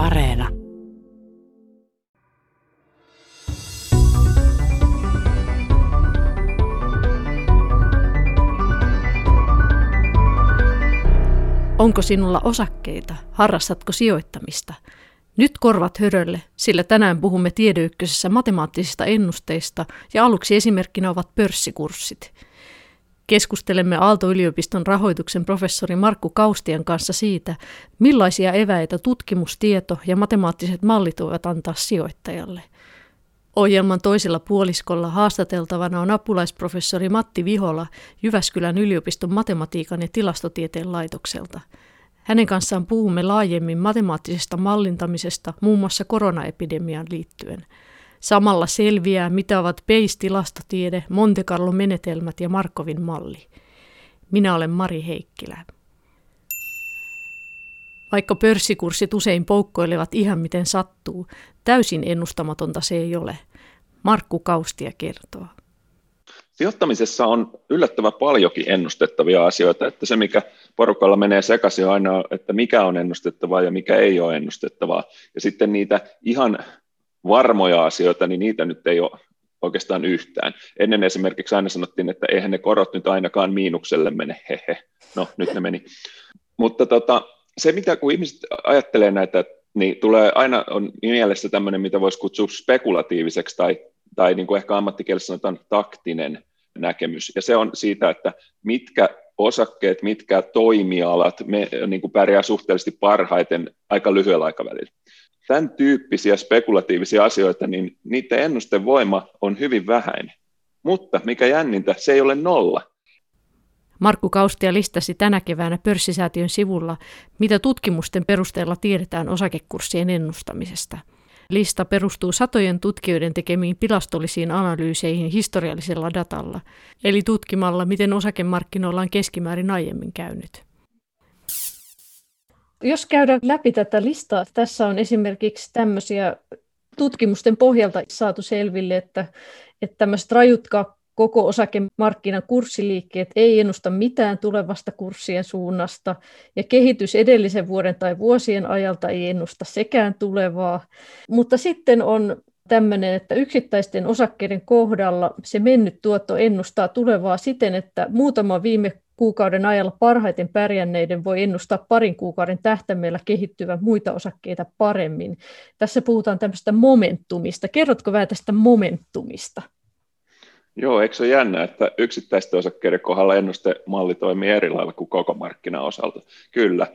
Areena. Onko sinulla osakkeita? Harrastatko sijoittamista? Nyt korvat hörölle, sillä tänään puhumme tiedeykkösessä matemaattisista ennusteista ja aluksi esimerkkinä ovat pörssikurssit. Keskustelemme Aalto-yliopiston rahoituksen professori Markku Kaustian kanssa siitä, millaisia eväitä tutkimustieto ja matemaattiset mallit voivat antaa sijoittajalle. Ohjelman toisella puoliskolla haastateltavana on apulaisprofessori Matti Vihola Jyväskylän yliopiston matematiikan ja tilastotieteen laitokselta. Hänen kanssaan puhumme laajemmin matemaattisesta mallintamisesta muun muassa koronaepidemiaan liittyen – Samalla selviää, mitä ovat PACE-tilastotiede, Monte Carlo-menetelmät ja Markovin malli. Minä olen Mari Heikkilä. Vaikka pörssikurssit usein poukkoilevat ihan miten sattuu, täysin ennustamatonta se ei ole. Markku Kaustia kertoo. Sijoittamisessa on yllättävän paljonkin ennustettavia asioita, että se mikä porukalla menee sekaisin aina, että mikä on ennustettavaa ja mikä ei ole ennustettavaa. Ja sitten niitä ihan varmoja asioita, niin niitä nyt ei ole oikeastaan yhtään. Ennen esimerkiksi aina sanottiin, että eihän ne korot nyt ainakaan miinukselle mene, hehe. No, nyt ne meni. Mutta tota, se, mitä kun ihmiset ajattelee näitä, niin tulee aina on mielessä tämmöinen, mitä voisi kutsua spekulatiiviseksi tai, tai niin kuin ehkä ammattikielessä sanotaan taktinen näkemys. Ja se on siitä, että mitkä osakkeet, mitkä toimialat me, niin kuin pärjää suhteellisesti parhaiten aika lyhyellä aikavälillä tämän tyyppisiä spekulatiivisia asioita, niin niiden ennustevoima on hyvin vähäinen. Mutta mikä jännintä, se ei ole nolla. Markku Kaustia listasi tänä keväänä pörssisäätiön sivulla, mitä tutkimusten perusteella tiedetään osakekurssien ennustamisesta. Lista perustuu satojen tutkijoiden tekemiin tilastollisiin analyyseihin historiallisella datalla, eli tutkimalla, miten osakemarkkinoilla on keskimäärin aiemmin käynyt. Jos käydään läpi tätä listaa, tässä on esimerkiksi tämmöisiä tutkimusten pohjalta saatu selville, että, että tämmöiset rajut koko osakemarkkinan kurssiliikkeet ei ennusta mitään tulevasta kurssien suunnasta, ja kehitys edellisen vuoden tai vuosien ajalta ei ennusta sekään tulevaa. Mutta sitten on tämmöinen, että yksittäisten osakkeiden kohdalla se mennyt tuotto ennustaa tulevaa siten, että muutama viime kuukauden ajalla parhaiten pärjänneiden voi ennustaa parin kuukauden tähtäimellä kehittyvän muita osakkeita paremmin. Tässä puhutaan tämmöistä momentumista. Kerrotko vähän tästä momentumista? Joo, eikö se ole jännä, että yksittäisten osakkeiden kohdalla ennustemalli toimii eri lailla kuin koko markkinaosalta? Kyllä.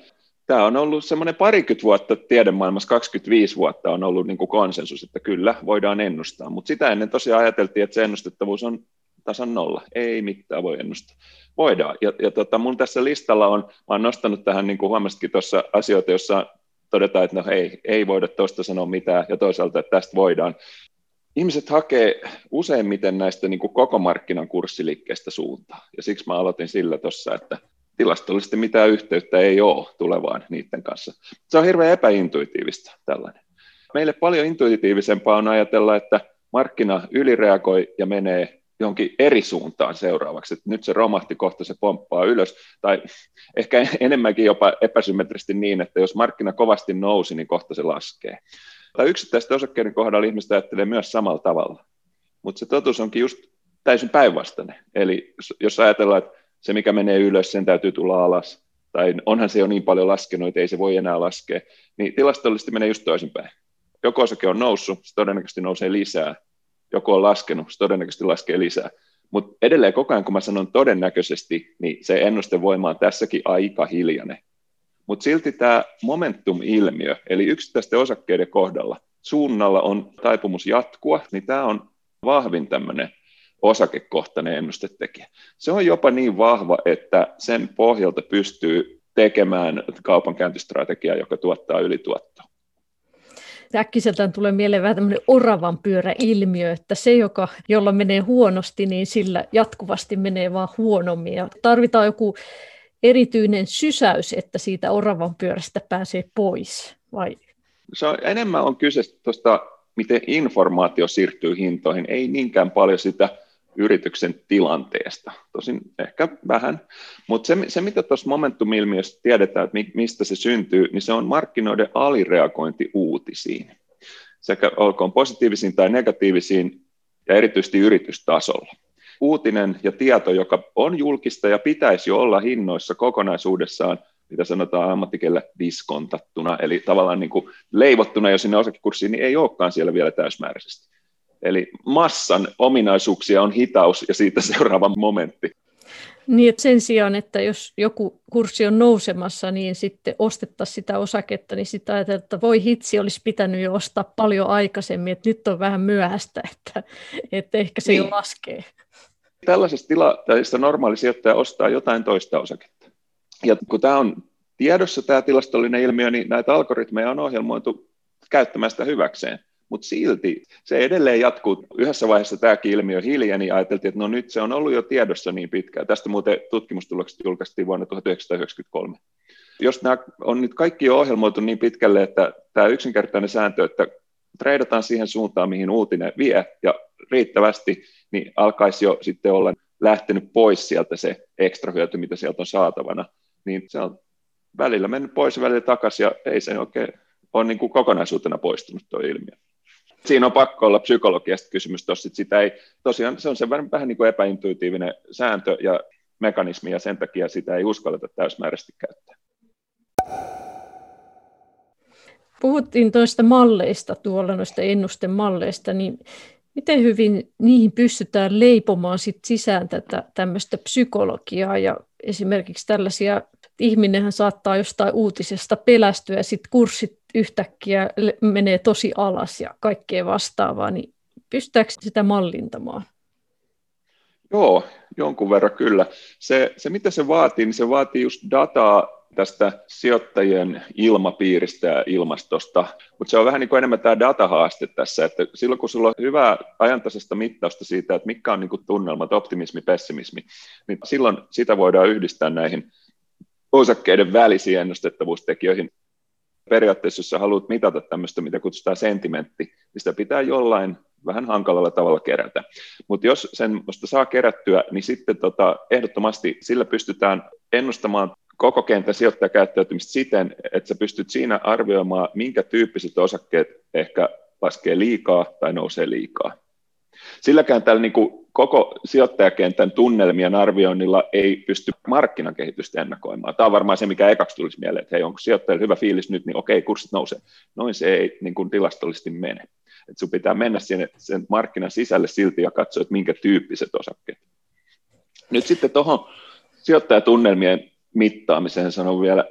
Tämä on ollut semmoinen parikymmentä vuotta tiedemaailmassa, 25 vuotta on ollut niin kuin konsensus, että kyllä voidaan ennustaa, mutta sitä ennen tosiaan ajateltiin, että se ennustettavuus on tasan nolla, ei mitään voi ennustaa voidaan. Ja, ja tota, mun tässä listalla on, mä oon nostanut tähän, niin kuin huomasitkin tuossa asioita, joissa todetaan, että no hei, ei voida tuosta sanoa mitään, ja toisaalta, että tästä voidaan. Ihmiset hakee useimmiten näistä niin kuin koko markkinan kurssiliikkeestä suuntaa, ja siksi mä aloitin sillä tuossa, että tilastollisesti mitään yhteyttä ei ole tulevaan niiden kanssa. Se on hirveän epäintuitiivista tällainen. Meille paljon intuitiivisempaa on ajatella, että markkina ylireagoi ja menee johonkin eri suuntaan seuraavaksi, että nyt se romahti, kohta se pomppaa ylös, tai ehkä enemmänkin jopa epäsymmetrisesti niin, että jos markkina kovasti nousi, niin kohta se laskee. Tai yksittäisten osakkeiden kohdalla ihmiset ajattelee myös samalla tavalla, mutta se totuus onkin just täysin päinvastainen. Eli jos ajatellaan, että se mikä menee ylös, sen täytyy tulla alas, tai onhan se jo niin paljon laskenut, että ei se voi enää laskea, niin tilastollisesti menee just toisinpäin. Joko osake on noussut, se todennäköisesti nousee lisää, joku on laskenut, se todennäköisesti laskee lisää. Mutta edelleen koko ajan, kun mä sanon todennäköisesti, niin se ennustevoima on tässäkin aika hiljainen. Mutta silti tämä momentum-ilmiö, eli yksittäisten osakkeiden kohdalla, suunnalla on taipumus jatkua, niin tämä on vahvin tämmöinen osakekohtainen ennustetekijä. Se on jopa niin vahva, että sen pohjalta pystyy tekemään kaupankäyntistrategiaa, joka tuottaa ylituottoa äkkiseltään tulee mieleen vähän tämmöinen oravan pyörä-ilmiö, että se, joka, jolla menee huonosti, niin sillä jatkuvasti menee vaan huonommin. Ja tarvitaan joku erityinen sysäys, että siitä oravan pyörästä pääsee pois, vai? Se on, enemmän on kyse tuosta, miten informaatio siirtyy hintoihin, ei niinkään paljon sitä yrityksen tilanteesta. Tosin ehkä vähän, mutta se, se mitä tuossa Momentum-ilmiössä tiedetään, että mistä se syntyy, niin se on markkinoiden alireagointi uutisiin. Sekä olkoon positiivisiin tai negatiivisiin ja erityisesti yritystasolla. Uutinen ja tieto, joka on julkista ja pitäisi olla hinnoissa kokonaisuudessaan, mitä sanotaan ammattikellä diskontattuna, eli tavallaan niin kuin leivottuna jo sinne osakekurssiin, niin ei olekaan siellä vielä täysmääräisesti. Eli massan ominaisuuksia on hitaus ja siitä seuraava momentti. Niin, että sen sijaan, että jos joku kurssi on nousemassa, niin sitten ostettaisiin sitä osaketta, niin sitä ajatellaan, että voi hitsi, olisi pitänyt jo ostaa paljon aikaisemmin, että nyt on vähän myöhäistä, että, että ehkä se niin. jo laskee. Tällaisessa tilanteessa normaali sijoittaja ostaa jotain toista osaketta. Ja kun tämä on tiedossa, tämä tilastollinen ilmiö, niin näitä algoritmeja on ohjelmoitu käyttämään sitä hyväkseen mutta silti se edelleen jatkuu. Yhdessä vaiheessa tämäkin ilmiö hiljeni ja ajateltiin, että no nyt se on ollut jo tiedossa niin pitkään. Tästä muuten tutkimustulokset julkaistiin vuonna 1993. Jos nämä on nyt kaikki jo ohjelmoitu niin pitkälle, että tämä yksinkertainen sääntö, että treidataan siihen suuntaan, mihin uutinen vie ja riittävästi, niin alkaisi jo sitten olla lähtenyt pois sieltä se ekstra hyöty, mitä sieltä on saatavana, niin se on välillä mennyt pois ja välillä takaisin ja ei se oikein ole niin kuin kokonaisuutena poistunut tuo ilmiö siinä on pakko olla psykologiasta kysymys tuossa, sitä ei, tosiaan se on se vähän, vähän niin kuin epäintuitiivinen sääntö ja mekanismi, ja sen takia sitä ei uskalleta täysmääräisesti käyttää. Puhuttiin tuosta malleista tuolla, noista ennustemalleista, niin miten hyvin niihin pystytään leipomaan sit sisään tätä tämmöistä psykologiaa ja esimerkiksi tällaisia, ihminenhän saattaa jostain uutisesta pelästyä ja sitten kurssit yhtäkkiä menee tosi alas ja kaikkea vastaavaa, niin pystytäänkö sitä mallintamaan? Joo, jonkun verran kyllä. Se, se mitä se vaatii, niin se vaatii just dataa tästä sijoittajien ilmapiiristä ja ilmastosta, mutta se on vähän niin kuin enemmän tämä datahaaste tässä, että silloin kun sulla on hyvää ajantasaista mittausta siitä, että mikä on niin kuin tunnelmat, optimismi, pessimismi, niin silloin sitä voidaan yhdistää näihin osakkeiden välisiin ennustettavuustekijöihin periaatteessa, jos sä haluat mitata tämmöistä, mitä kutsutaan sentimentti, niin sitä pitää jollain vähän hankalalla tavalla kerätä. Mutta jos sen saa kerättyä, niin sitten tota, ehdottomasti sillä pystytään ennustamaan koko kentän sijoittajakäyttäytymistä siten, että sä pystyt siinä arvioimaan, minkä tyyppiset osakkeet ehkä laskee liikaa tai nousee liikaa. Silläkään tällä niin kuin koko sijoittajakentän tunnelmien arvioinnilla ei pysty markkinakehitystä ennakoimaan. Tämä on varmaan se, mikä ekaksi tulisi mieleen, että hei, onko sijoittajilla hyvä fiilis nyt, niin okei, kurssit nousee. Noin se ei niin kuin tilastollisesti mene. Et sun pitää mennä sinne, sen markkinan sisälle silti ja katsoa, että minkä tyyppiset osakkeet. Nyt sitten tuohon sijoittajatunnelmien mittaamiseen sanon vielä,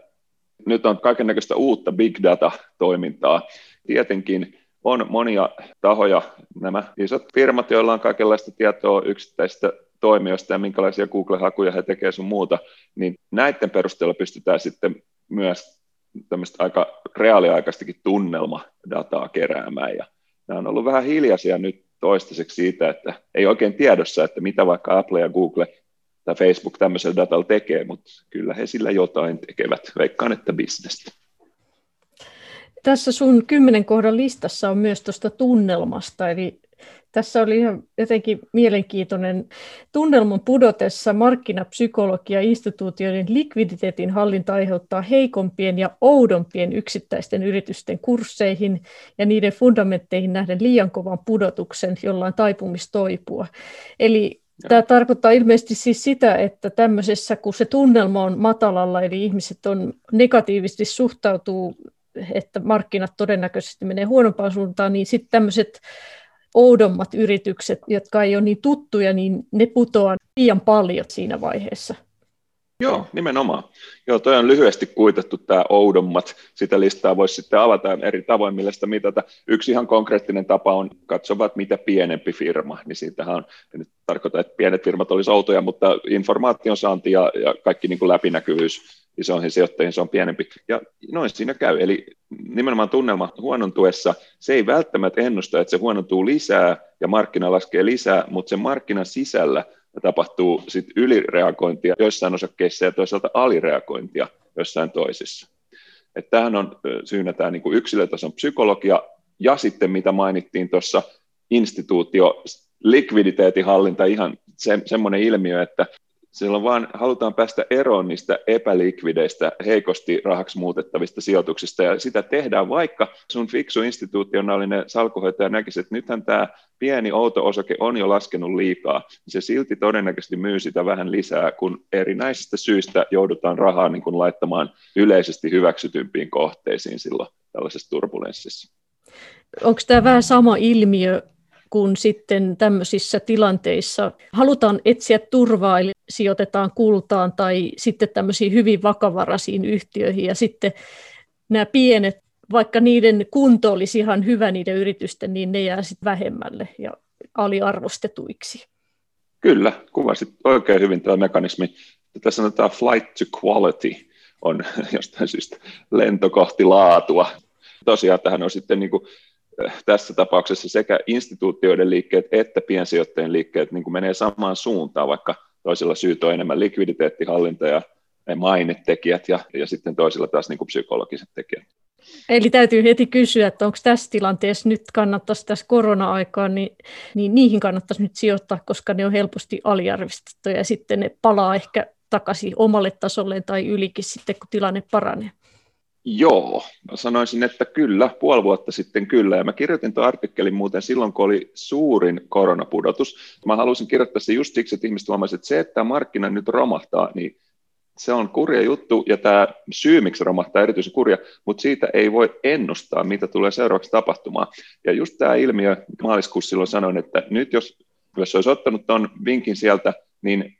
nyt on kaiken näköistä uutta big data-toimintaa. Tietenkin on monia tahoja, nämä isot firmat, joilla on kaikenlaista tietoa yksittäisistä toimijoista ja minkälaisia Google-hakuja he tekevät sun muuta, niin näiden perusteella pystytään sitten myös tämmöistä aika reaaliaikaistakin tunnelmadataa keräämään. Ja nämä on ollut vähän hiljaisia nyt toistaiseksi siitä, että ei oikein tiedossa, että mitä vaikka Apple ja Google tai Facebook tämmöisellä datalla tekee, mutta kyllä he sillä jotain tekevät. Veikkaan, että bisnestä. Tässä sun kymmenen kohdan listassa on myös tuosta tunnelmasta, eli tässä oli ihan jotenkin mielenkiintoinen tunnelman pudotessa markkinapsykologia instituutioiden likviditeetin hallinta aiheuttaa heikompien ja oudompien yksittäisten yritysten kursseihin ja niiden fundamentteihin nähden liian kovan pudotuksen, jolla on taipumistoipua. Eli Tämä tarkoittaa ilmeisesti siis sitä, että tämmöisessä, kun se tunnelma on matalalla, eli ihmiset on negatiivisesti suhtautuu että markkinat todennäköisesti menee huonompaan suuntaan, niin sitten tämmöiset oudommat yritykset, jotka ei ole niin tuttuja, niin ne putoaa liian paljon siinä vaiheessa. Joo, nimenomaan. Joo, toi on lyhyesti kuitettu tämä oudommat. Sitä listaa voisi sitten avata eri tavoin, millä sitä mitata. Yksi ihan konkreettinen tapa on katsoa, mitä pienempi firma, niin siitähän on, en nyt tarkoita, että pienet firmat olisi outoja, mutta informaation saanti ja, ja kaikki niin kuin läpinäkyvyys isoihin sijoittajiin se on pienempi. Ja noin siinä käy. Eli nimenomaan tunnelma huonontuessa, se ei välttämättä ennusta, että se huonontuu lisää ja markkina laskee lisää, mutta sen markkinan sisällä tapahtuu sit ylireagointia joissain osakkeissa ja toisaalta alireagointia joissain toisissa. Että tämähän on syynä tämä niin yksilötason psykologia ja sitten mitä mainittiin tuossa instituutio likviditeetin hallinta ihan se, semmoinen ilmiö, että silloin vaan halutaan päästä eroon niistä epälikvideistä, heikosti rahaksi muutettavista sijoituksista, ja sitä tehdään vaikka sun fiksu institutionaalinen salkuhoitaja näkisi, että nythän tämä pieni outo osake on jo laskenut liikaa, niin se silti todennäköisesti myy sitä vähän lisää, kun erinäisistä syistä joudutaan rahaa niin kuin laittamaan yleisesti hyväksytympiin kohteisiin silloin tällaisessa turbulenssissa. Onko tämä vähän sama ilmiö kun sitten tämmöisissä tilanteissa halutaan etsiä turvaa, eli sijoitetaan kultaan tai sitten tämmöisiin hyvin vakavaraisiin yhtiöihin ja sitten nämä pienet, vaikka niiden kunto olisi ihan hyvä niiden yritysten, niin ne jää sitten vähemmälle ja aliarvostetuiksi. Kyllä, kuvasit oikein hyvin tämä mekanismi. Tässä sanotaan flight to quality on jostain syystä lento kohti laatua. Tosiaan tähän on sitten niin kuin tässä tapauksessa sekä instituutioiden liikkeet että piensijoittajien liikkeet niin kuin menee samaan suuntaan, vaikka toisilla syyt on enemmän likviditeettihallinta ja mainetekijät ja, ja sitten toisilla taas niin kuin psykologiset tekijät. Eli täytyy heti kysyä, että onko tässä tilanteessa nyt kannattaisi tässä korona-aikaan, niin, niin niihin kannattaisi nyt sijoittaa, koska ne on helposti aliarvistettuja ja sitten ne palaa ehkä takaisin omalle tasolleen tai ylikin sitten, kun tilanne paranee. Joo, mä sanoisin, että kyllä, puoli vuotta sitten kyllä. Ja mä kirjoitin tuon artikkelin muuten silloin, kun oli suurin koronapudotus. Mä halusin kirjoittaa se just siksi, että ihmiset huomasivat, että se, että markkina nyt romahtaa, niin se on kurja juttu, ja tämä syy, miksi romahtaa erityisen kurja, mutta siitä ei voi ennustaa, mitä tulee seuraavaksi tapahtumaan. Ja just tämä ilmiö, maaliskuussa silloin sanoin, että nyt jos, jos olisi ottanut tuon vinkin sieltä, niin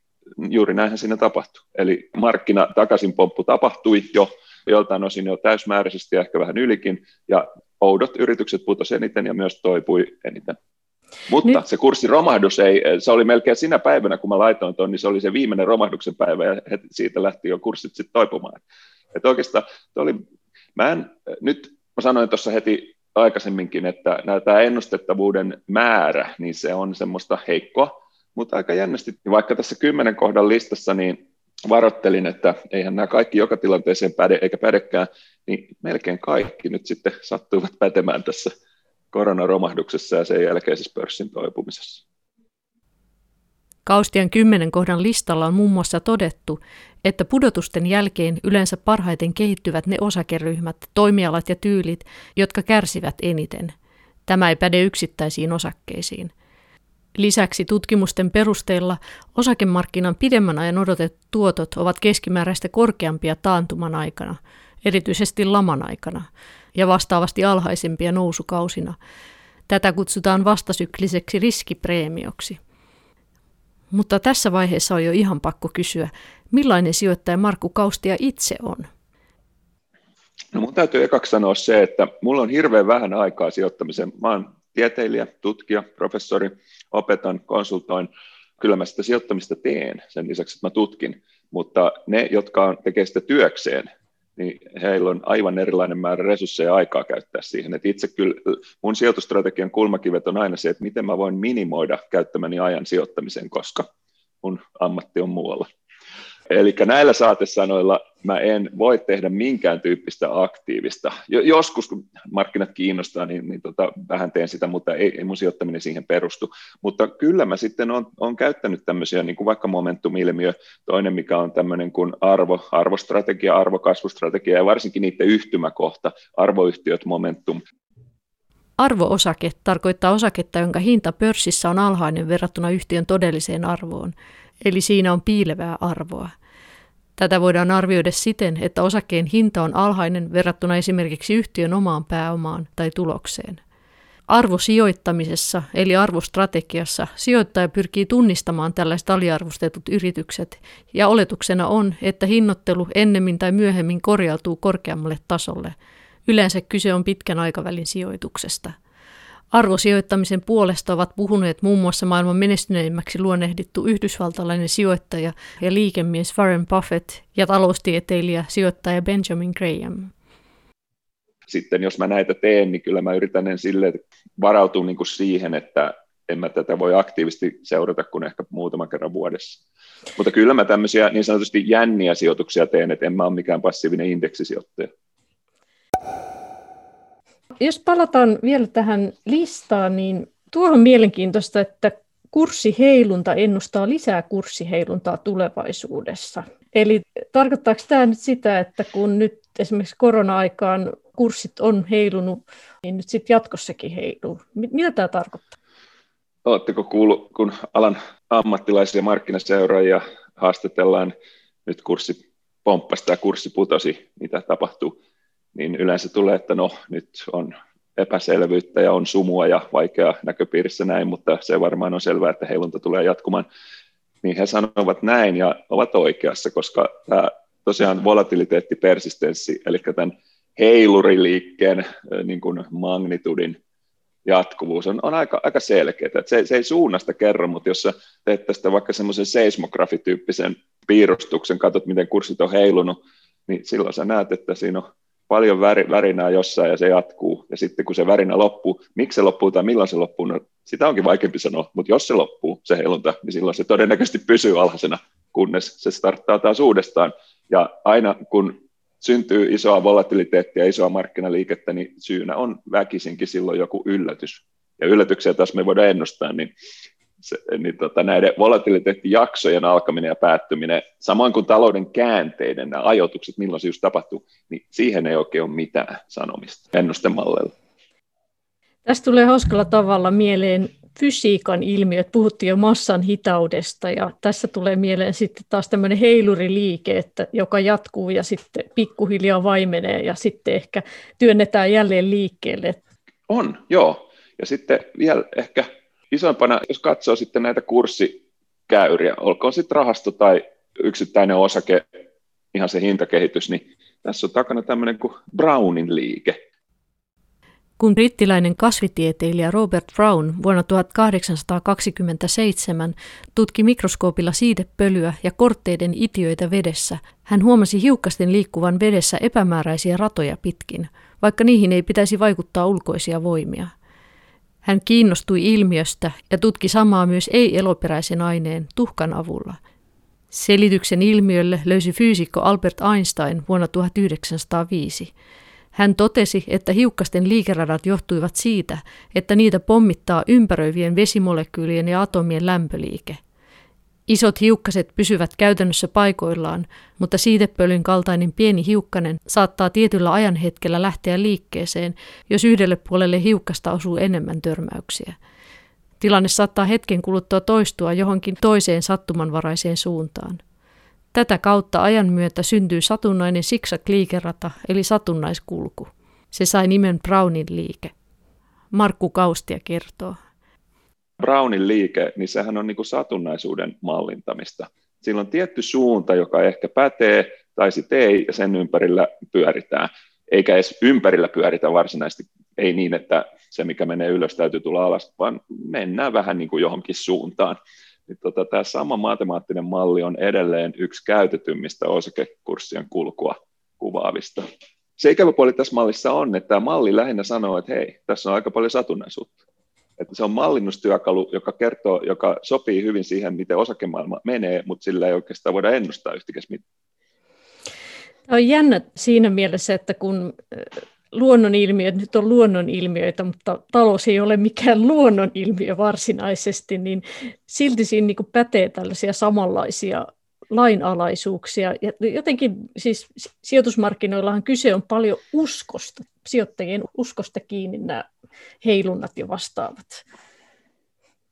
juuri näinhän siinä tapahtui. Eli markkina takaisin pomppu tapahtui jo, joltain osin jo täysmääräisesti ja ehkä vähän ylikin, ja oudot yritykset putosi eniten ja myös toipui eniten. Mutta Nyt. se kurssin romahdus ei, se oli melkein sinä päivänä, kun mä laitoin tuon, niin se oli se viimeinen romahduksen päivä, ja heti siitä lähti jo kurssit sitten toipumaan. Että oikeastaan oli, mä en, nyt mä sanoin tuossa heti aikaisemminkin, että tämä ennustettavuuden määrä, niin se on semmoista heikkoa, mutta aika jännästi, vaikka tässä kymmenen kohdan listassa, niin varoittelin, että eihän nämä kaikki joka tilanteeseen päde eikä pädekään, niin melkein kaikki nyt sitten sattuivat pätemään tässä koronaromahduksessa ja sen jälkeisessä pörssin toipumisessa. Kaustian kymmenen kohdan listalla on muun muassa todettu, että pudotusten jälkeen yleensä parhaiten kehittyvät ne osakeryhmät, toimialat ja tyylit, jotka kärsivät eniten. Tämä ei päde yksittäisiin osakkeisiin – Lisäksi tutkimusten perusteella osakemarkkinan pidemmän ajan odotetut tuotot ovat keskimääräistä korkeampia taantuman aikana, erityisesti laman aikana, ja vastaavasti alhaisempia nousukausina. Tätä kutsutaan vastasykliseksi riskipreemioksi. Mutta tässä vaiheessa on jo ihan pakko kysyä, millainen sijoittaja Markku Kaustia itse on? No mun täytyy ekaksi sanoa se, että mulla on hirveän vähän aikaa sijoittamiseen. Mä oon tieteilijä, tutkija, professori, opetan, konsultoin. Kyllä mä sitä sijoittamista teen sen lisäksi, että mä tutkin, mutta ne, jotka tekee sitä työkseen, niin heillä on aivan erilainen määrä resursseja ja aikaa käyttää siihen. Et itse kyllä, mun sijoitustrategian kulmakivet on aina se, että miten mä voin minimoida käyttämäni ajan sijoittamiseen, koska mun ammatti on muualla. Eli näillä saatesanoilla mä en voi tehdä minkään tyyppistä aktiivista. Joskus, kun markkinat kiinnostaa, niin, niin tota, vähän teen sitä, mutta ei, ei mun sijoittaminen siihen perustu. Mutta kyllä mä sitten on käyttänyt tämmöisiä, niin kuin vaikka momentum-ilmiö, toinen mikä on tämmöinen kuin arvo, arvostrategia, arvokasvustrategia ja varsinkin niiden yhtymäkohta, arvoyhtiöt, momentum. Arvoosake tarkoittaa osaketta, jonka hinta pörssissä on alhainen verrattuna yhtiön todelliseen arvoon – eli siinä on piilevää arvoa. Tätä voidaan arvioida siten, että osakkeen hinta on alhainen verrattuna esimerkiksi yhtiön omaan pääomaan tai tulokseen. Arvosijoittamisessa eli arvostrategiassa sijoittaja pyrkii tunnistamaan tällaiset aliarvostetut yritykset ja oletuksena on, että hinnoittelu ennemmin tai myöhemmin korjautuu korkeammalle tasolle. Yleensä kyse on pitkän aikavälin sijoituksesta – Arvosijoittamisen puolesta ovat puhuneet muun muassa maailman menestyneimmäksi luonnehdittu yhdysvaltalainen sijoittaja ja liikemies Warren Buffett ja taloustieteilijä sijoittaja Benjamin Graham. Sitten jos mä näitä teen, niin kyllä mä yritän sille varautua niin kuin siihen, että en mä tätä voi aktiivisesti seurata kuin ehkä muutaman kerran vuodessa. Mutta kyllä mä tämmöisiä niin sanotusti jänniä sijoituksia teen, että en mä ole mikään passiivinen indeksisijoittaja. Jos palataan vielä tähän listaan, niin tuo on mielenkiintoista, että kurssiheilunta ennustaa lisää kurssiheiluntaa tulevaisuudessa. Eli tarkoittaako tämä nyt sitä, että kun nyt esimerkiksi korona-aikaan kurssit on heilunut, niin nyt sitten jatkossakin heiluu? Mitä tämä tarkoittaa? Oletteko kuullut, kun alan ammattilaisia markkinaseuraajia haastatellaan, nyt kurssi pomppasi tai kurssi putosi, mitä tapahtuu, niin yleensä tulee, että no nyt on epäselvyyttä ja on sumua ja vaikea näköpiirissä näin, mutta se varmaan on selvää, että heilunta tulee jatkumaan. Niin he sanovat näin ja ovat oikeassa, koska tämä tosiaan volatiliteetti, persistenssi, eli tämän heiluriliikkeen niin kuin magnitudin jatkuvuus on, on aika, aika selkeä. Että se, se ei suunnasta kerro, mutta jos sä teet tästä vaikka semmoisen seismografityyppisen piirustuksen, katsot miten kurssit on heilunut, niin silloin sä näet, että siinä on paljon värinää jossain ja se jatkuu. Ja sitten kun se värinä loppuu, miksi se loppuu tai milloin se loppuu, no sitä onkin vaikeampi sanoa, mutta jos se loppuu, se heilunta, niin silloin se todennäköisesti pysyy alhaisena, kunnes se starttaa taas uudestaan. Ja aina kun syntyy isoa volatiliteettia, isoa markkinaliikettä, niin syynä on väkisinkin silloin joku yllätys. Ja yllätyksiä taas me voidaan ennustaa, niin, se, niin tota, näiden volatiliteettijaksojen alkaminen ja päättyminen, samoin kuin talouden käänteiden nämä ajoitukset, milloin se just tapahtuu, niin siihen ei oikein ole mitään sanomista ennustemalleilla. Tästä tulee hauskalla tavalla mieleen fysiikan ilmiöt. Puhuttiin jo massan hitaudesta ja tässä tulee mieleen sitten taas tämmöinen heiluriliike, että, joka jatkuu ja sitten pikkuhiljaa vaimenee ja sitten ehkä työnnetään jälleen liikkeelle. On, joo. Ja sitten vielä ehkä isompana, jos katsoo sitten näitä kurssikäyriä, olkoon sitten rahasto tai yksittäinen osake, ihan se hintakehitys, niin tässä on takana tämmöinen kuin Brownin liike. Kun brittiläinen kasvitieteilijä Robert Brown vuonna 1827 tutki mikroskoopilla siidepölyä ja kortteiden itiöitä vedessä, hän huomasi hiukkasten liikkuvan vedessä epämääräisiä ratoja pitkin, vaikka niihin ei pitäisi vaikuttaa ulkoisia voimia. Hän kiinnostui ilmiöstä ja tutki samaa myös ei-eloperäisen aineen tuhkan avulla. Selityksen ilmiölle löysi fyysikko Albert Einstein vuonna 1905. Hän totesi, että hiukkasten liikeradat johtuivat siitä, että niitä pommittaa ympäröivien vesimolekyylien ja atomien lämpöliike. Isot hiukkaset pysyvät käytännössä paikoillaan, mutta siitepölyn kaltainen pieni hiukkanen saattaa tietyllä ajanhetkellä lähteä liikkeeseen, jos yhdelle puolelle hiukkasta osuu enemmän törmäyksiä. Tilanne saattaa hetken kuluttua toistua johonkin toiseen sattumanvaraiseen suuntaan. Tätä kautta ajan myötä syntyy satunnainen siksak-liikerata eli satunnaiskulku. Se sai nimen Brownin liike. Markku Kaustia kertoo. Brownin liike, niin sehän on niin kuin satunnaisuuden mallintamista. Sillä on tietty suunta, joka ehkä pätee tai sitten ei, ja sen ympärillä pyöritään. Eikä edes ympärillä pyöritä varsinaisesti, ei niin, että se mikä menee ylös täytyy tulla alas, vaan mennään vähän niin kuin johonkin suuntaan niin tota, tämä sama matemaattinen malli on edelleen yksi käytetymmistä osakekurssien kulkua kuvaavista. Se ikävä puoli tässä mallissa on, että tämä malli lähinnä sanoo, että hei, tässä on aika paljon satunnaisuutta. Että se on mallinnustyökalu, joka kertoo, joka sopii hyvin siihen, miten osakemaailma menee, mutta sillä ei oikeastaan voida ennustaa yhtikäs mitään. Tämä on jännä siinä mielessä, että kun luonnonilmiöt nyt on luonnonilmiöitä, mutta talous ei ole mikään luonnonilmiö varsinaisesti, niin silti siinä niin pätee tällaisia samanlaisia lainalaisuuksia. Ja jotenkin siis sijoitusmarkkinoillahan kyse on paljon uskosta, sijoittajien uskosta kiinni nämä heilunnat ja vastaavat.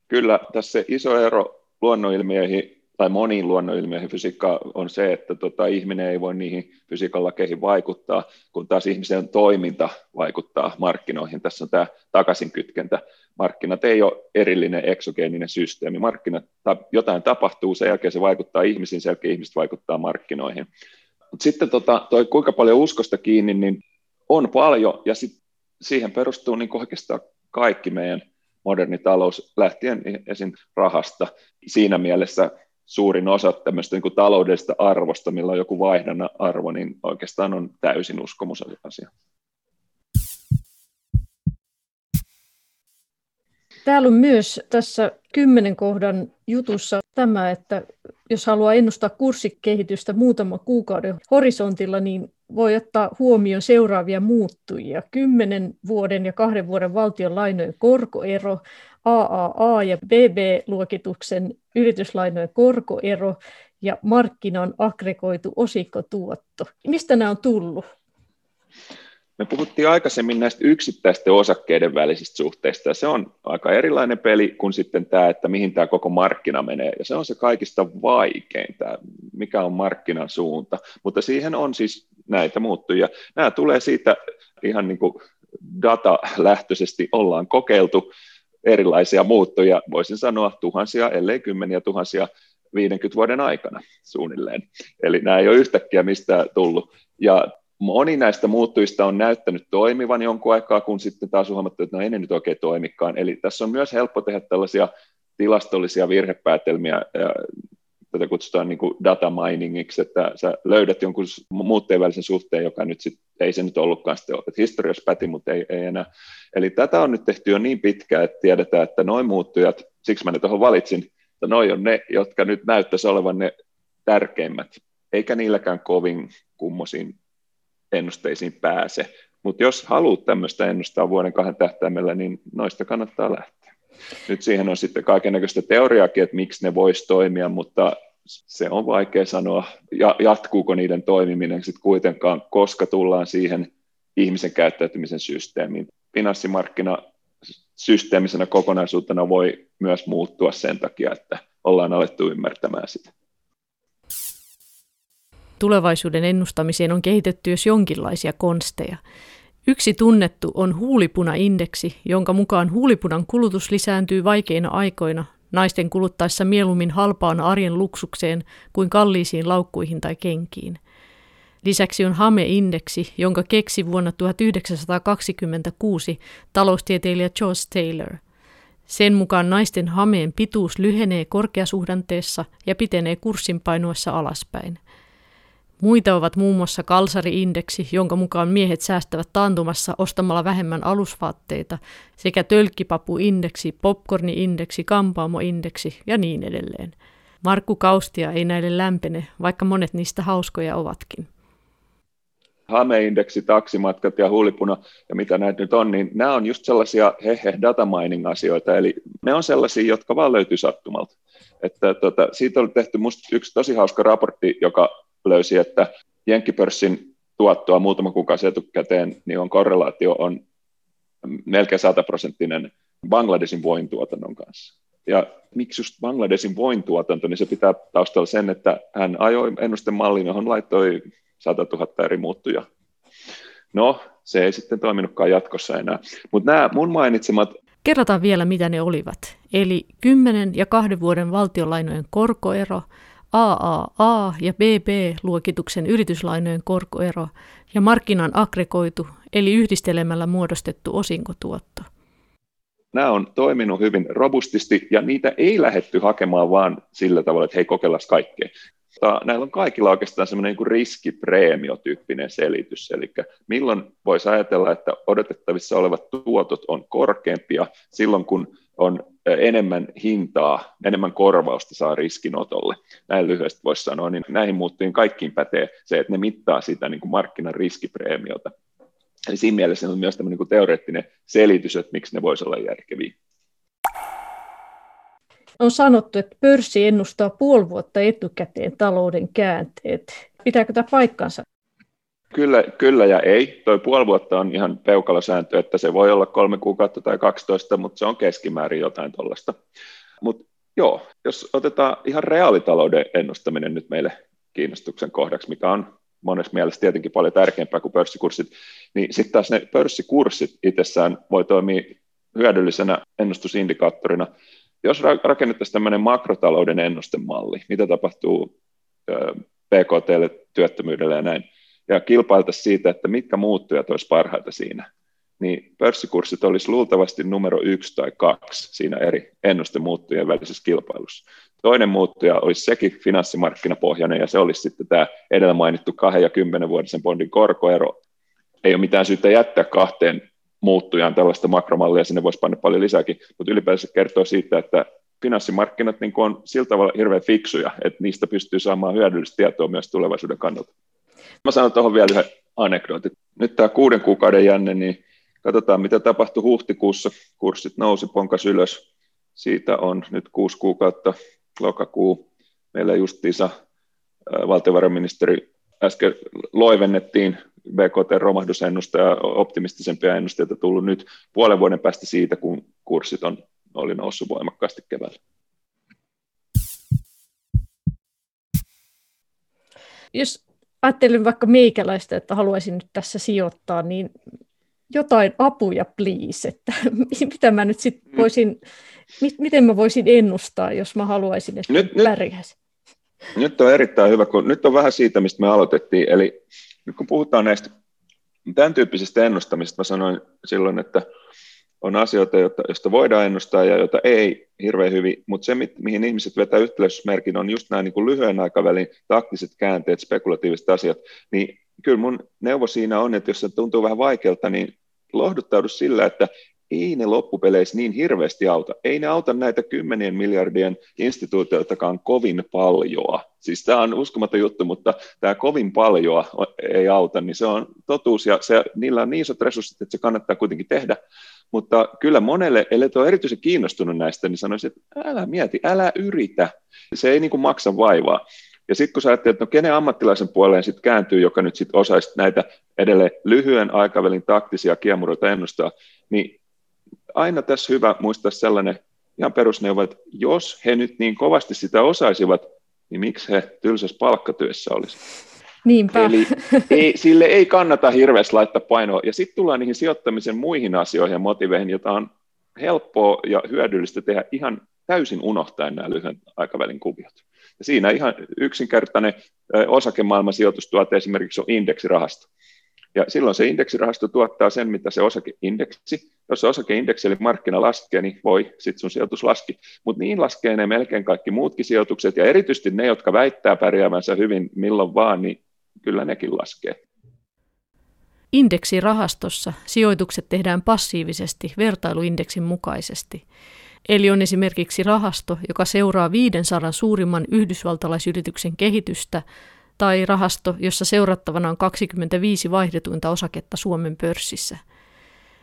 Kyllä, tässä iso ero luonnonilmiöihin tai moniin luonnonilmiöihin fysiikka on se, että tota, ihminen ei voi niihin fysiikan lakeihin vaikuttaa, kun taas ihmisen toiminta vaikuttaa markkinoihin. Tässä on tämä takaisinkytkentä. Markkinat ei ole erillinen eksogeeninen systeemi. Markkinat, jotain tapahtuu, sen jälkeen se vaikuttaa ihmisiin, sen jälkeen ihmiset vaikuttaa markkinoihin. Mut sitten tota, toi, kuinka paljon uskosta kiinni, niin on paljon, ja sit siihen perustuu niin oikeastaan kaikki meidän moderni talous lähtien esim. rahasta. Siinä mielessä suurin osa tämmöistä niin kuin taloudellisesta arvosta, millä on joku vaihdannan arvo, niin oikeastaan on täysin uskomusasia. Täällä on myös tässä kymmenen kohdan jutussa tämä, että jos haluaa ennustaa kurssikehitystä muutaman kuukauden horisontilla, niin voi ottaa huomioon seuraavia muuttujia. Kymmenen vuoden ja kahden vuoden valtion lainojen korkoero, AAA- ja BB-luokituksen yrityslainojen korkoero ja markkinan aggregoitu osikkotuotto. Mistä nämä on tullut? Me puhuttiin aikaisemmin näistä yksittäisten osakkeiden välisistä suhteista, ja se on aika erilainen peli kuin sitten tämä, että mihin tämä koko markkina menee, ja se on se kaikista vaikein, tämä, mikä on markkinan suunta, mutta siihen on siis näitä muuttuja. Nämä tulee siitä ihan niin kuin datalähtöisesti ollaan kokeiltu erilaisia muuttuja, voisin sanoa tuhansia, ellei kymmeniä tuhansia 50 vuoden aikana suunnilleen. Eli nämä ei ole yhtäkkiä mistään tullut. Ja moni näistä muuttujista on näyttänyt toimivan jonkun aikaa, kun sitten taas huomattu, että no ei ne nyt oikein toimikaan. Eli tässä on myös helppo tehdä tällaisia tilastollisia virhepäätelmiä, tätä kutsutaan niin kuin data miningiksi, että sä löydät jonkun muutteen välisen suhteen, joka nyt sit, ei se nyt ollutkaan sitten, että historiassa päti, mutta ei, ei enää. Eli tätä on nyt tehty jo niin pitkään, että tiedetään, että noin muuttujat, siksi mä ne tuohon valitsin, että noin on ne, jotka nyt näyttäisi olevan ne tärkeimmät, eikä niilläkään kovin kummosiin ennusteisiin pääse. Mutta jos haluat tämmöistä ennustaa vuoden kahden tähtäimellä, niin noista kannattaa lähteä. Nyt siihen on sitten kaikenlaista teoriaakin, että miksi ne voisi toimia, mutta se on vaikea sanoa, ja jatkuuko niiden toimiminen sitten kuitenkaan, koska tullaan siihen ihmisen käyttäytymisen systeemiin. Finanssimarkkina systeemisenä kokonaisuutena voi myös muuttua sen takia, että ollaan alettu ymmärtämään sitä tulevaisuuden ennustamiseen on kehitetty myös jonkinlaisia konsteja. Yksi tunnettu on huulipunaindeksi, jonka mukaan huulipunan kulutus lisääntyy vaikeina aikoina naisten kuluttaessa mieluummin halpaan arjen luksukseen kuin kalliisiin laukkuihin tai kenkiin. Lisäksi on Hame-indeksi, jonka keksi vuonna 1926 taloustieteilijä George Taylor. Sen mukaan naisten hameen pituus lyhenee korkeasuhdanteessa ja pitenee kurssin painuessa alaspäin – Muita ovat muun muassa kalsari-indeksi, jonka mukaan miehet säästävät taantumassa ostamalla vähemmän alusvaatteita, sekä tölkkipapu-indeksi, popcorni-indeksi, kampaamo-indeksi ja niin edelleen. Markku Kaustia ei näille lämpene, vaikka monet niistä hauskoja ovatkin. Hame-indeksi, taksimatkat ja huulipuna ja mitä näitä nyt on, niin nämä on just sellaisia hehe data mining asioita, eli ne on sellaisia, jotka vaan löytyy sattumalta. Että tota, siitä oli tehty musta yksi tosi hauska raportti, joka löysi, että jenkkipörssin tuottoa muutama kuukausi etukäteen, niin on korrelaatio on melkein 100 prosenttinen Bangladesin vointuotannon kanssa. Ja miksi just Bangladesin vointuotanto, niin se pitää taustalla sen, että hän ajoi ennustemallin, johon laittoi 100 000 eri muuttuja. No, se ei sitten toiminutkaan jatkossa enää. Mutta nämä mun mainitsemat... Kerrotaan vielä, mitä ne olivat. Eli 10 ja kahden vuoden valtionlainojen korkoero – AAA- ja BB-luokituksen yrityslainojen korkoero ja markkinan aggregoitu eli yhdistelemällä muodostettu osinkotuotto. Nämä on toiminut hyvin robustisti ja niitä ei lähetty hakemaan vaan sillä tavalla, että hei kokeillaan kaikkea. Näillä on kaikilla oikeastaan semmoinen niin riskipreemiotyyppinen selitys, eli milloin voisi ajatella, että odotettavissa olevat tuotot on korkeampia silloin, kun on enemmän hintaa, enemmän korvausta saa riskinotolle. Näin lyhyesti voisi sanoa, niin näihin muuttuihin kaikkiin pätee se, että ne mittaa sitä niin kuin markkinan riskipreemiota. Eli siinä mielessä on myös tämmöinen niin teoreettinen selitys, että miksi ne voisi olla järkeviä. On sanottu, että pörssi ennustaa puoli vuotta etukäteen talouden käänteet. Pitääkö tämä paikkansa? Kyllä, kyllä ja ei. Tuo puoli vuotta on ihan peukalosääntö, että se voi olla kolme kuukautta tai 12, mutta se on keskimäärin jotain tuollaista. Mutta joo, jos otetaan ihan reaalitalouden ennustaminen nyt meille kiinnostuksen kohdaksi, mikä on monessa mielessä tietenkin paljon tärkeämpää kuin pörssikurssit, niin sitten taas ne pörssikurssit itsessään voi toimia hyödyllisenä ennustusindikaattorina. Jos rakennettaisiin tämmöinen makrotalouden ennustemalli, mitä tapahtuu PKTlle, työttömyydelle ja näin, ja kilpailtaisiin siitä, että mitkä muuttujat olisi parhaita siinä, niin pörssikurssit olisi luultavasti numero yksi tai kaksi siinä eri ennustemuuttujen välisessä kilpailussa. Toinen muuttuja olisi sekin finanssimarkkinapohjainen, ja se olisi sitten tämä edellä mainittu 2 ja 10 vuotisen bondin korkoero. Ei ole mitään syytä jättää kahteen muuttujaan tällaista makromallia, sinne voisi panna paljon lisääkin, mutta ylipäänsä kertoo siitä, että finanssimarkkinat niin on sillä tavalla hirveän fiksuja, että niistä pystyy saamaan hyödyllistä tietoa myös tulevaisuuden kannalta. Mä sanon tuohon vielä yhden anekdootin. Nyt tämä kuuden kuukauden jänne, niin katsotaan mitä tapahtui huhtikuussa. Kurssit nousi, ponkas ylös. Siitä on nyt kuusi kuukautta, lokakuu. Meillä justiinsa valtiovarainministeri äsken loivennettiin BKT-romahdusennuste ja optimistisempia ennusteita tullut nyt puolen vuoden päästä siitä, kun kurssit on, oli noussut voimakkaasti keväällä. Jos ajattelen vaikka meikäläistä, että haluaisin nyt tässä sijoittaa, niin jotain apuja please, että mitä mä nyt sitten mm. voisin, miten mä voisin ennustaa, jos mä haluaisin, että nyt, pärjäisi? Nyt on erittäin hyvä, kun nyt on vähän siitä, mistä me aloitettiin, eli nyt kun puhutaan näistä tämän tyyppisistä ennustamisista, mä sanoin silloin, että on asioita, joista voidaan ennustaa ja joita ei hirveän hyvin, mutta se, mihin ihmiset vetää yhtäläisyysmerkin, on just nämä niin kuin lyhyen aikavälin taktiset käänteet, spekulatiiviset asiat, niin kyllä mun neuvo siinä on, että jos se tuntuu vähän vaikealta, niin lohduttaudu sillä, että ei ne loppupeleissä niin hirveästi auta. Ei ne auta näitä kymmenien miljardien instituutioitakaan kovin paljoa. Siis tämä on uskomaton juttu, mutta tämä kovin paljoa ei auta, niin se on totuus ja se, niillä on niin isot resurssit, että se kannattaa kuitenkin tehdä. Mutta kyllä monelle, ellei ole erityisen kiinnostunut näistä, niin sanoisin, että älä mieti, älä yritä. Se ei niin kuin maksa vaivaa. Ja sitten kun sä ajattelet, että no kenen ammattilaisen puoleen sitten kääntyy, joka nyt sitten osaisi näitä edelleen lyhyen aikavälin taktisia kiemuroita ennustaa, niin aina tässä hyvä muistaa sellainen ihan perusneuvo, että jos he nyt niin kovasti sitä osaisivat, niin miksi he tylsässä palkkatyössä olisi? Niinpä. Eli ei, sille ei kannata hirveästi laittaa painoa. Ja sitten tullaan niihin sijoittamisen muihin asioihin ja motiveihin, joita on helppoa ja hyödyllistä tehdä ihan täysin unohtaen nämä lyhyen aikavälin kuviot. Ja siinä ihan yksinkertainen osakemaailman sijoitustuote esimerkiksi on indeksirahasto. Ja silloin se indeksirahasto tuottaa sen, mitä se osakeindeksi. Jos se osakeindeksi eli markkina laskee, niin voi, sitten sun sijoitus laski. Mutta niin laskee ne melkein kaikki muutkin sijoitukset, ja erityisesti ne, jotka väittää pärjäävänsä hyvin milloin vaan, niin kyllä nekin laskee. Indeksirahastossa sijoitukset tehdään passiivisesti vertailuindeksin mukaisesti. Eli on esimerkiksi rahasto, joka seuraa 500 suurimman yhdysvaltalaisyrityksen kehitystä, tai rahasto, jossa seurattavana on 25 vaihdetuinta osaketta Suomen pörssissä.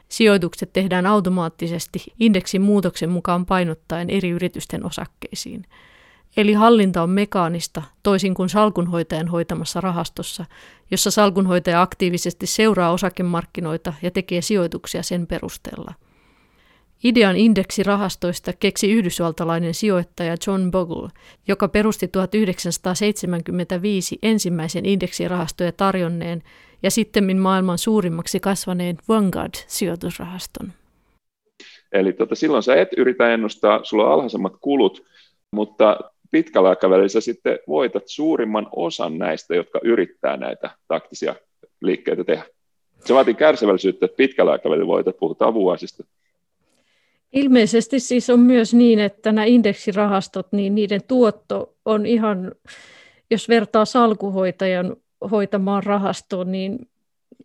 Sijoitukset tehdään automaattisesti indeksin muutoksen mukaan painottaen eri yritysten osakkeisiin. Eli hallinta on mekaanista, toisin kuin salkunhoitajan hoitamassa rahastossa, jossa salkunhoitaja aktiivisesti seuraa osakemarkkinoita ja tekee sijoituksia sen perusteella – Idean indeksirahastoista keksi yhdysvaltalainen sijoittaja John Bogle, joka perusti 1975 ensimmäisen indeksirahastoja tarjonneen ja sitten maailman suurimmaksi kasvaneen Vanguard-sijoitusrahaston. Eli tota, silloin sä et yritä ennustaa, sulla on alhaisemmat kulut, mutta pitkällä aikavälillä sä sitten voitat suurimman osan näistä, jotka yrittää näitä taktisia liikkeitä tehdä. Se vaatii kärsivällisyyttä, että pitkällä aikavälillä voitat, puhutaan vuosista. Ilmeisesti siis on myös niin, että nämä indeksirahastot, niin niiden tuotto on ihan, jos vertaa salkuhoitajan hoitamaan rahastoon, niin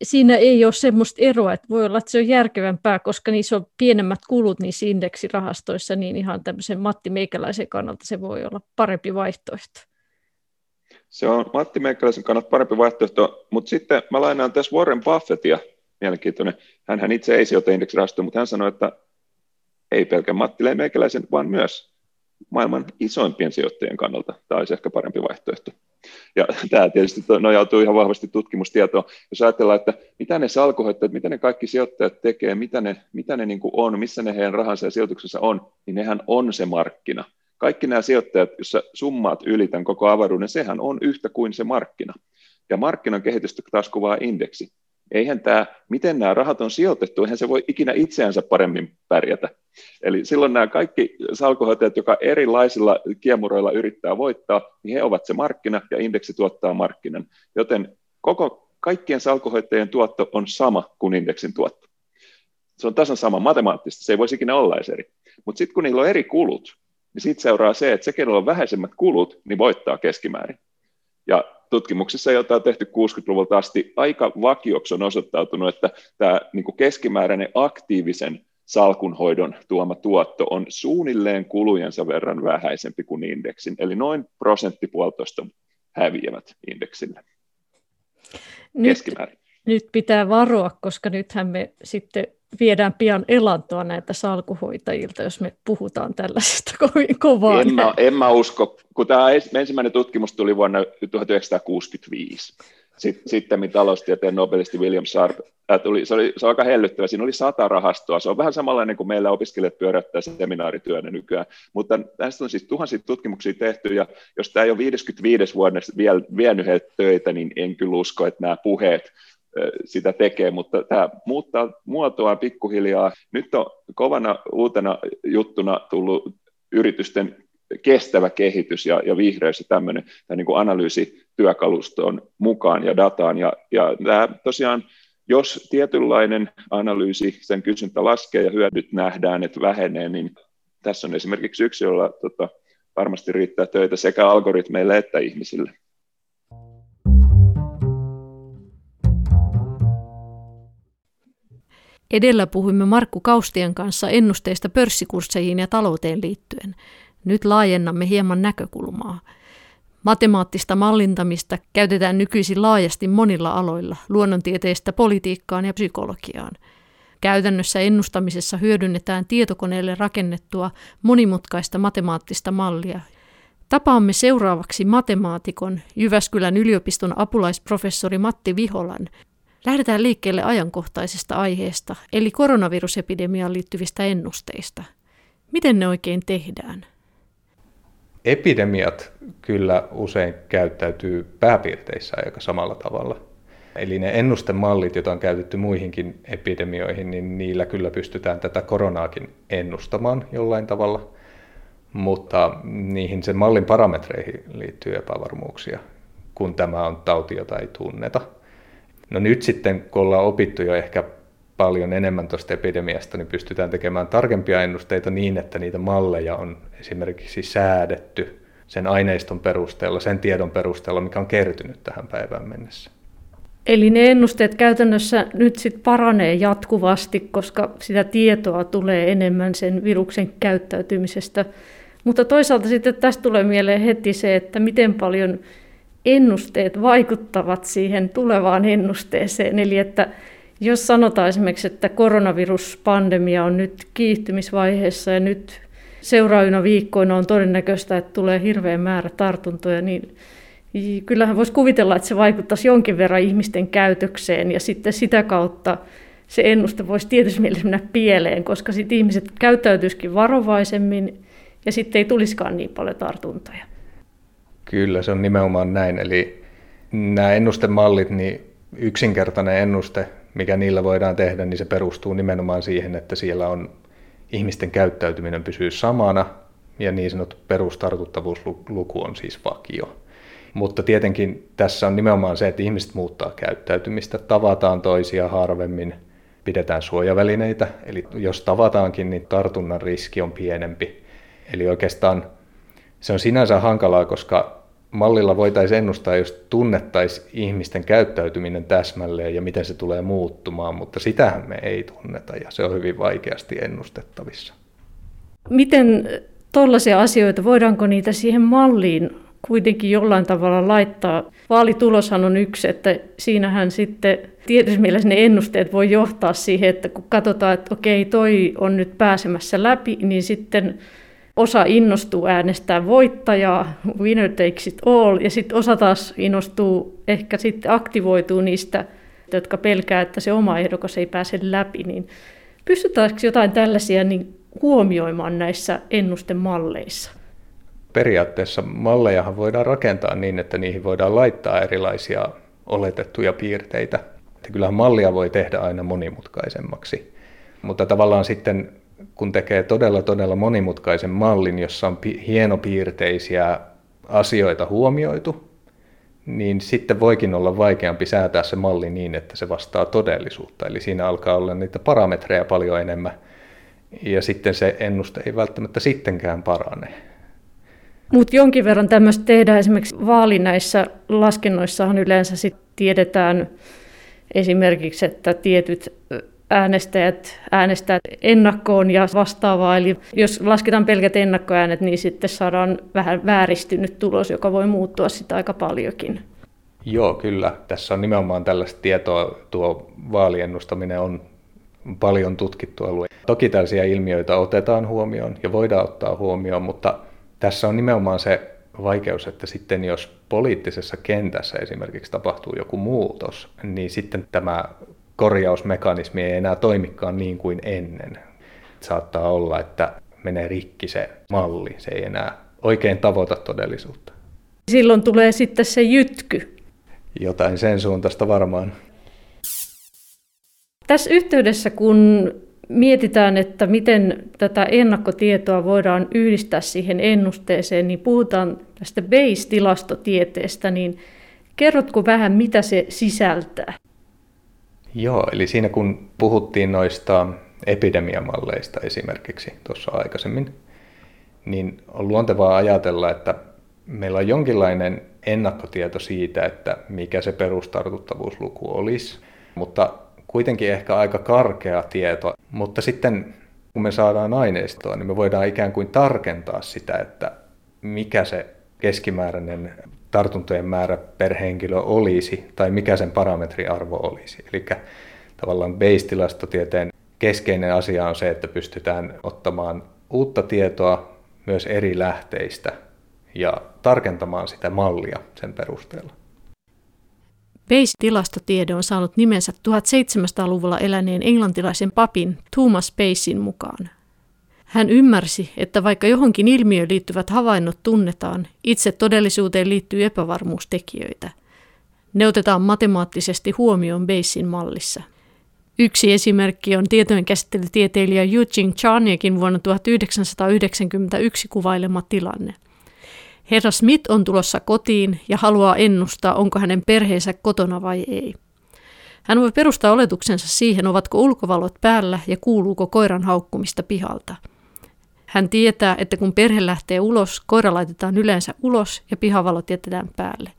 siinä ei ole semmoista eroa, että voi olla, että se on järkevämpää, koska niissä on pienemmät kulut niissä indeksirahastoissa, niin ihan tämmöisen Matti Meikäläisen kannalta se voi olla parempi vaihtoehto. Se on Matti Meikäläisen kannalta parempi vaihtoehto, mutta sitten mä lainaan tässä Warren Buffettia, mielenkiintoinen. Hänhän itse ei sijoita indeksirahastoon, mutta hän sanoi, että ei pelkän Matti Meikäläisen, vaan myös maailman isoimpien sijoittajien kannalta tämä olisi ehkä parempi vaihtoehto. Ja tämä tietysti nojautuu ihan vahvasti tutkimustietoon. Jos ajatellaan, että mitä ne salkuhoitajat, mitä ne kaikki sijoittajat tekee, mitä ne, mitä ne niin kuin on, missä ne heidän rahansa ja sijoituksensa on, niin nehän on se markkina. Kaikki nämä sijoittajat, joissa summaat ylitän koko avaruuden, sehän on yhtä kuin se markkina. Ja markkinan kehitystä taas kuvaa indeksi. Eihän tämä, miten nämä rahat on sijoitettu, eihän se voi ikinä itseänsä paremmin pärjätä. Eli silloin nämä kaikki salkuhoitajat, jotka erilaisilla kiemuroilla yrittää voittaa, niin he ovat se markkina ja indeksi tuottaa markkinan. Joten koko, kaikkien salkuhoitajien tuotto on sama kuin indeksin tuotto. Se on tasan sama matemaattisesti, se ei voisi ikinä olla edes eri. Mutta sitten kun niillä on eri kulut, niin siitä seuraa se, että se, kenellä on vähäisemmät kulut, niin voittaa keskimäärin. Ja tutkimuksissa, joita on tehty 60-luvulta asti, aika vakioksi on osoittautunut, että tämä niin kuin keskimääräinen aktiivisen salkunhoidon tuoma tuotto on suunnilleen kulujensa verran vähäisempi kuin indeksin, eli noin prosenttipuolitoista häviävät indeksille keskimäärin. Nyt, nyt pitää varoa, koska nythän me sitten viedään pian elantoa näitä salkuhoitajilta, jos me puhutaan tällaisesta kovin kovaa. En mä, en mä usko, kun tämä ensimmäinen tutkimus tuli vuonna 1965. Sitten taloustieteen nobelisti William Sharp, tuli, se, oli, se oli aika hellyttävä, siinä oli sata rahastoa, se on vähän samanlainen kuin meillä opiskelijat pyörättää seminaarityönä nykyään, mutta tästä on siis tuhansia tutkimuksia tehty, ja jos tämä ei ole 55 vuodessa vielä vienyt töitä, niin en kyllä usko, että nämä puheet sitä tekee, mutta tämä muuttaa muotoaan pikkuhiljaa. Nyt on kovana uutena juttuna tullut yritysten kestävä kehitys ja, ja vihreys ja tämmöinen niin kuin analyysityökalustoon mukaan ja dataan. Ja, ja tämä tosiaan, jos tietynlainen analyysi, sen kysyntä laskee ja hyödyt nähdään, että vähenee, niin tässä on esimerkiksi yksi, jolla tota, varmasti riittää töitä sekä algoritmeille että ihmisille. Edellä puhuimme Markku Kaustien kanssa ennusteista pörssikursseihin ja talouteen liittyen. Nyt laajennamme hieman näkökulmaa. Matemaattista mallintamista käytetään nykyisin laajasti monilla aloilla, luonnontieteistä politiikkaan ja psykologiaan. Käytännössä ennustamisessa hyödynnetään tietokoneelle rakennettua monimutkaista matemaattista mallia. Tapaamme seuraavaksi matemaatikon, Jyväskylän yliopiston apulaisprofessori Matti Viholan, Lähdetään liikkeelle ajankohtaisesta aiheesta, eli koronavirusepidemiaan liittyvistä ennusteista. Miten ne oikein tehdään? Epidemiat kyllä usein käyttäytyy pääpiirteissä aika samalla tavalla. Eli ne ennustemallit, joita on käytetty muihinkin epidemioihin, niin niillä kyllä pystytään tätä koronaakin ennustamaan jollain tavalla. Mutta niihin sen mallin parametreihin liittyy epävarmuuksia, kun tämä on tauti, jota ei tunneta. No nyt sitten, kun ollaan opittu jo ehkä paljon enemmän tuosta epidemiasta, niin pystytään tekemään tarkempia ennusteita niin, että niitä malleja on esimerkiksi säädetty sen aineiston perusteella, sen tiedon perusteella, mikä on kertynyt tähän päivään mennessä. Eli ne ennusteet käytännössä nyt sitten paranee jatkuvasti, koska sitä tietoa tulee enemmän sen viruksen käyttäytymisestä. Mutta toisaalta sitten tästä tulee mieleen heti se, että miten paljon ennusteet vaikuttavat siihen tulevaan ennusteeseen. Eli että jos sanotaan esimerkiksi, että koronaviruspandemia on nyt kiihtymisvaiheessa ja nyt seuraavina viikkoina on todennäköistä, että tulee hirveä määrä tartuntoja, niin kyllähän voisi kuvitella, että se vaikuttaisi jonkin verran ihmisten käytökseen ja sitten sitä kautta se ennuste voisi tietysti mielessä mennä pieleen, koska sitten ihmiset käyttäytyisikin varovaisemmin ja sitten ei tulisikaan niin paljon tartuntoja. Kyllä, se on nimenomaan näin. Eli nämä ennustemallit, niin yksinkertainen ennuste, mikä niillä voidaan tehdä, niin se perustuu nimenomaan siihen, että siellä on ihmisten käyttäytyminen pysyy samana ja niin sanottu perustartuttavuusluku on siis vakio. Mutta tietenkin tässä on nimenomaan se, että ihmiset muuttaa käyttäytymistä, tavataan toisia harvemmin, pidetään suojavälineitä, eli jos tavataankin, niin tartunnan riski on pienempi. Eli oikeastaan se on sinänsä hankalaa, koska mallilla voitaisiin ennustaa, jos tunnettaisiin ihmisten käyttäytyminen täsmälleen ja miten se tulee muuttumaan, mutta sitähän me ei tunneta ja se on hyvin vaikeasti ennustettavissa. Miten tuollaisia asioita, voidaanko niitä siihen malliin kuitenkin jollain tavalla laittaa? Vaalituloshan on yksi, että siinähän sitten tietysti mielessä ne ennusteet voi johtaa siihen, että kun katsotaan, että okei, toi on nyt pääsemässä läpi, niin sitten osa innostuu äänestää voittajaa, winner takes it all, ja sitten osa taas innostuu, ehkä sitten aktivoituu niistä, jotka pelkää, että se oma ehdokas ei pääse läpi, niin pystytäänkö jotain tällaisia niin huomioimaan näissä ennustemalleissa? Periaatteessa mallejahan voidaan rakentaa niin, että niihin voidaan laittaa erilaisia oletettuja piirteitä. Että kyllähän mallia voi tehdä aina monimutkaisemmaksi. Mutta tavallaan sitten kun tekee todella todella monimutkaisen mallin, jossa on hienopiirteisiä asioita huomioitu, niin sitten voikin olla vaikeampi säätää se malli niin, että se vastaa todellisuutta. Eli siinä alkaa olla niitä parametreja paljon enemmän, ja sitten se ennuste ei välttämättä sittenkään parane. Mutta jonkin verran tämmöistä tehdään esimerkiksi vaalinäissä laskennoissahan yleensä sit tiedetään esimerkiksi, että tietyt äänestäjät äänestävät ennakkoon ja vastaavaa. Eli jos lasketaan pelkät ennakkoäänet, niin sitten saadaan vähän vääristynyt tulos, joka voi muuttua sitä aika paljonkin. Joo, kyllä. Tässä on nimenomaan tällaista tietoa. Tuo vaaliennustaminen on paljon tutkittu alue. Toki tällaisia ilmiöitä otetaan huomioon ja voidaan ottaa huomioon, mutta tässä on nimenomaan se vaikeus, että sitten jos poliittisessa kentässä esimerkiksi tapahtuu joku muutos, niin sitten tämä korjausmekanismi ei enää toimikaan niin kuin ennen. Saattaa olla, että menee rikki se malli, se ei enää oikein tavoita todellisuutta. Silloin tulee sitten se jytky. Jotain sen suuntaista varmaan. Tässä yhteydessä, kun mietitään, että miten tätä ennakkotietoa voidaan yhdistää siihen ennusteeseen, niin puhutaan tästä base-tilastotieteestä, niin kerrotko vähän, mitä se sisältää? Joo, eli siinä kun puhuttiin noista epidemiamalleista esimerkiksi tuossa aikaisemmin, niin on luontevaa ajatella, että meillä on jonkinlainen ennakkotieto siitä, että mikä se perustartuttavuusluku olisi, mutta kuitenkin ehkä aika karkea tieto. Mutta sitten kun me saadaan aineistoa, niin me voidaan ikään kuin tarkentaa sitä, että mikä se keskimääräinen tartuntojen määrä per henkilö olisi tai mikä sen parametriarvo olisi. Eli tavallaan base-tilastotieteen keskeinen asia on se, että pystytään ottamaan uutta tietoa myös eri lähteistä ja tarkentamaan sitä mallia sen perusteella. Bayes-tilastotiede on saanut nimensä 1700-luvulla eläneen englantilaisen papin Thomas Bayesin mukaan. Hän ymmärsi, että vaikka johonkin ilmiöön liittyvät havainnot tunnetaan, itse todellisuuteen liittyy epävarmuustekijöitä. Ne otetaan matemaattisesti huomioon Bayesin mallissa. Yksi esimerkki on tietojenkäsittelytieteilijä Eugene Charniekin vuonna 1991 kuvailema tilanne. Herra Smith on tulossa kotiin ja haluaa ennustaa, onko hänen perheensä kotona vai ei. Hän voi perustaa oletuksensa siihen, ovatko ulkovalot päällä ja kuuluuko koiran haukkumista pihalta. Hän tietää, että kun perhe lähtee ulos, koira laitetaan yleensä ulos ja pihavalot jätetään päälle.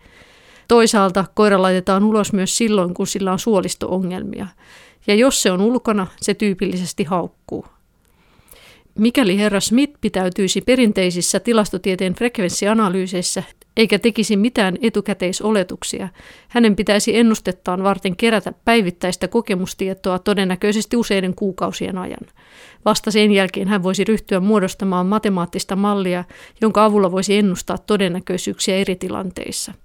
Toisaalta koira laitetaan ulos myös silloin, kun sillä on suolisto-ongelmia. Ja jos se on ulkona, se tyypillisesti haukkuu. Mikäli herra Smith pitäytyisi perinteisissä tilastotieteen frekvenssianalyyseissä eikä tekisi mitään etukäteisoletuksia, hänen pitäisi ennustettaan varten kerätä päivittäistä kokemustietoa todennäköisesti useiden kuukausien ajan. Vasta sen jälkeen hän voisi ryhtyä muodostamaan matemaattista mallia, jonka avulla voisi ennustaa todennäköisyyksiä eri tilanteissa –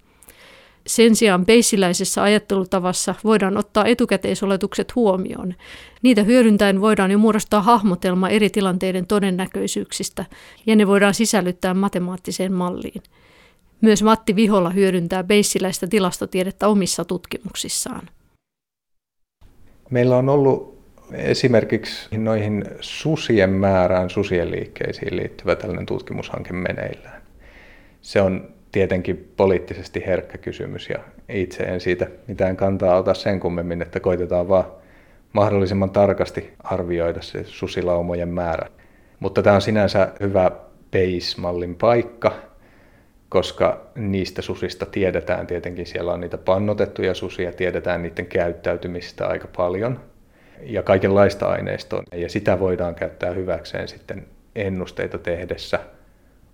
sen sijaan beissiläisessä ajattelutavassa voidaan ottaa etukäteisoletukset huomioon. Niitä hyödyntäen voidaan jo muodostaa hahmotelma eri tilanteiden todennäköisyyksistä, ja ne voidaan sisällyttää matemaattiseen malliin. Myös Matti Vihola hyödyntää beissiläistä tilastotiedettä omissa tutkimuksissaan. Meillä on ollut esimerkiksi noihin susien määrään, susien liikkeisiin liittyvä tällainen tutkimushanke meneillään. Se on tietenkin poliittisesti herkkä kysymys ja itse en siitä mitään kantaa ota sen kummemmin, että koitetaan vaan mahdollisimman tarkasti arvioida se susilaumojen määrä. Mutta tämä on sinänsä hyvä base-mallin paikka, koska niistä susista tiedetään tietenkin, siellä on niitä pannotettuja susia, tiedetään niiden käyttäytymistä aika paljon ja kaikenlaista aineistoa. Ja sitä voidaan käyttää hyväkseen sitten ennusteita tehdessä –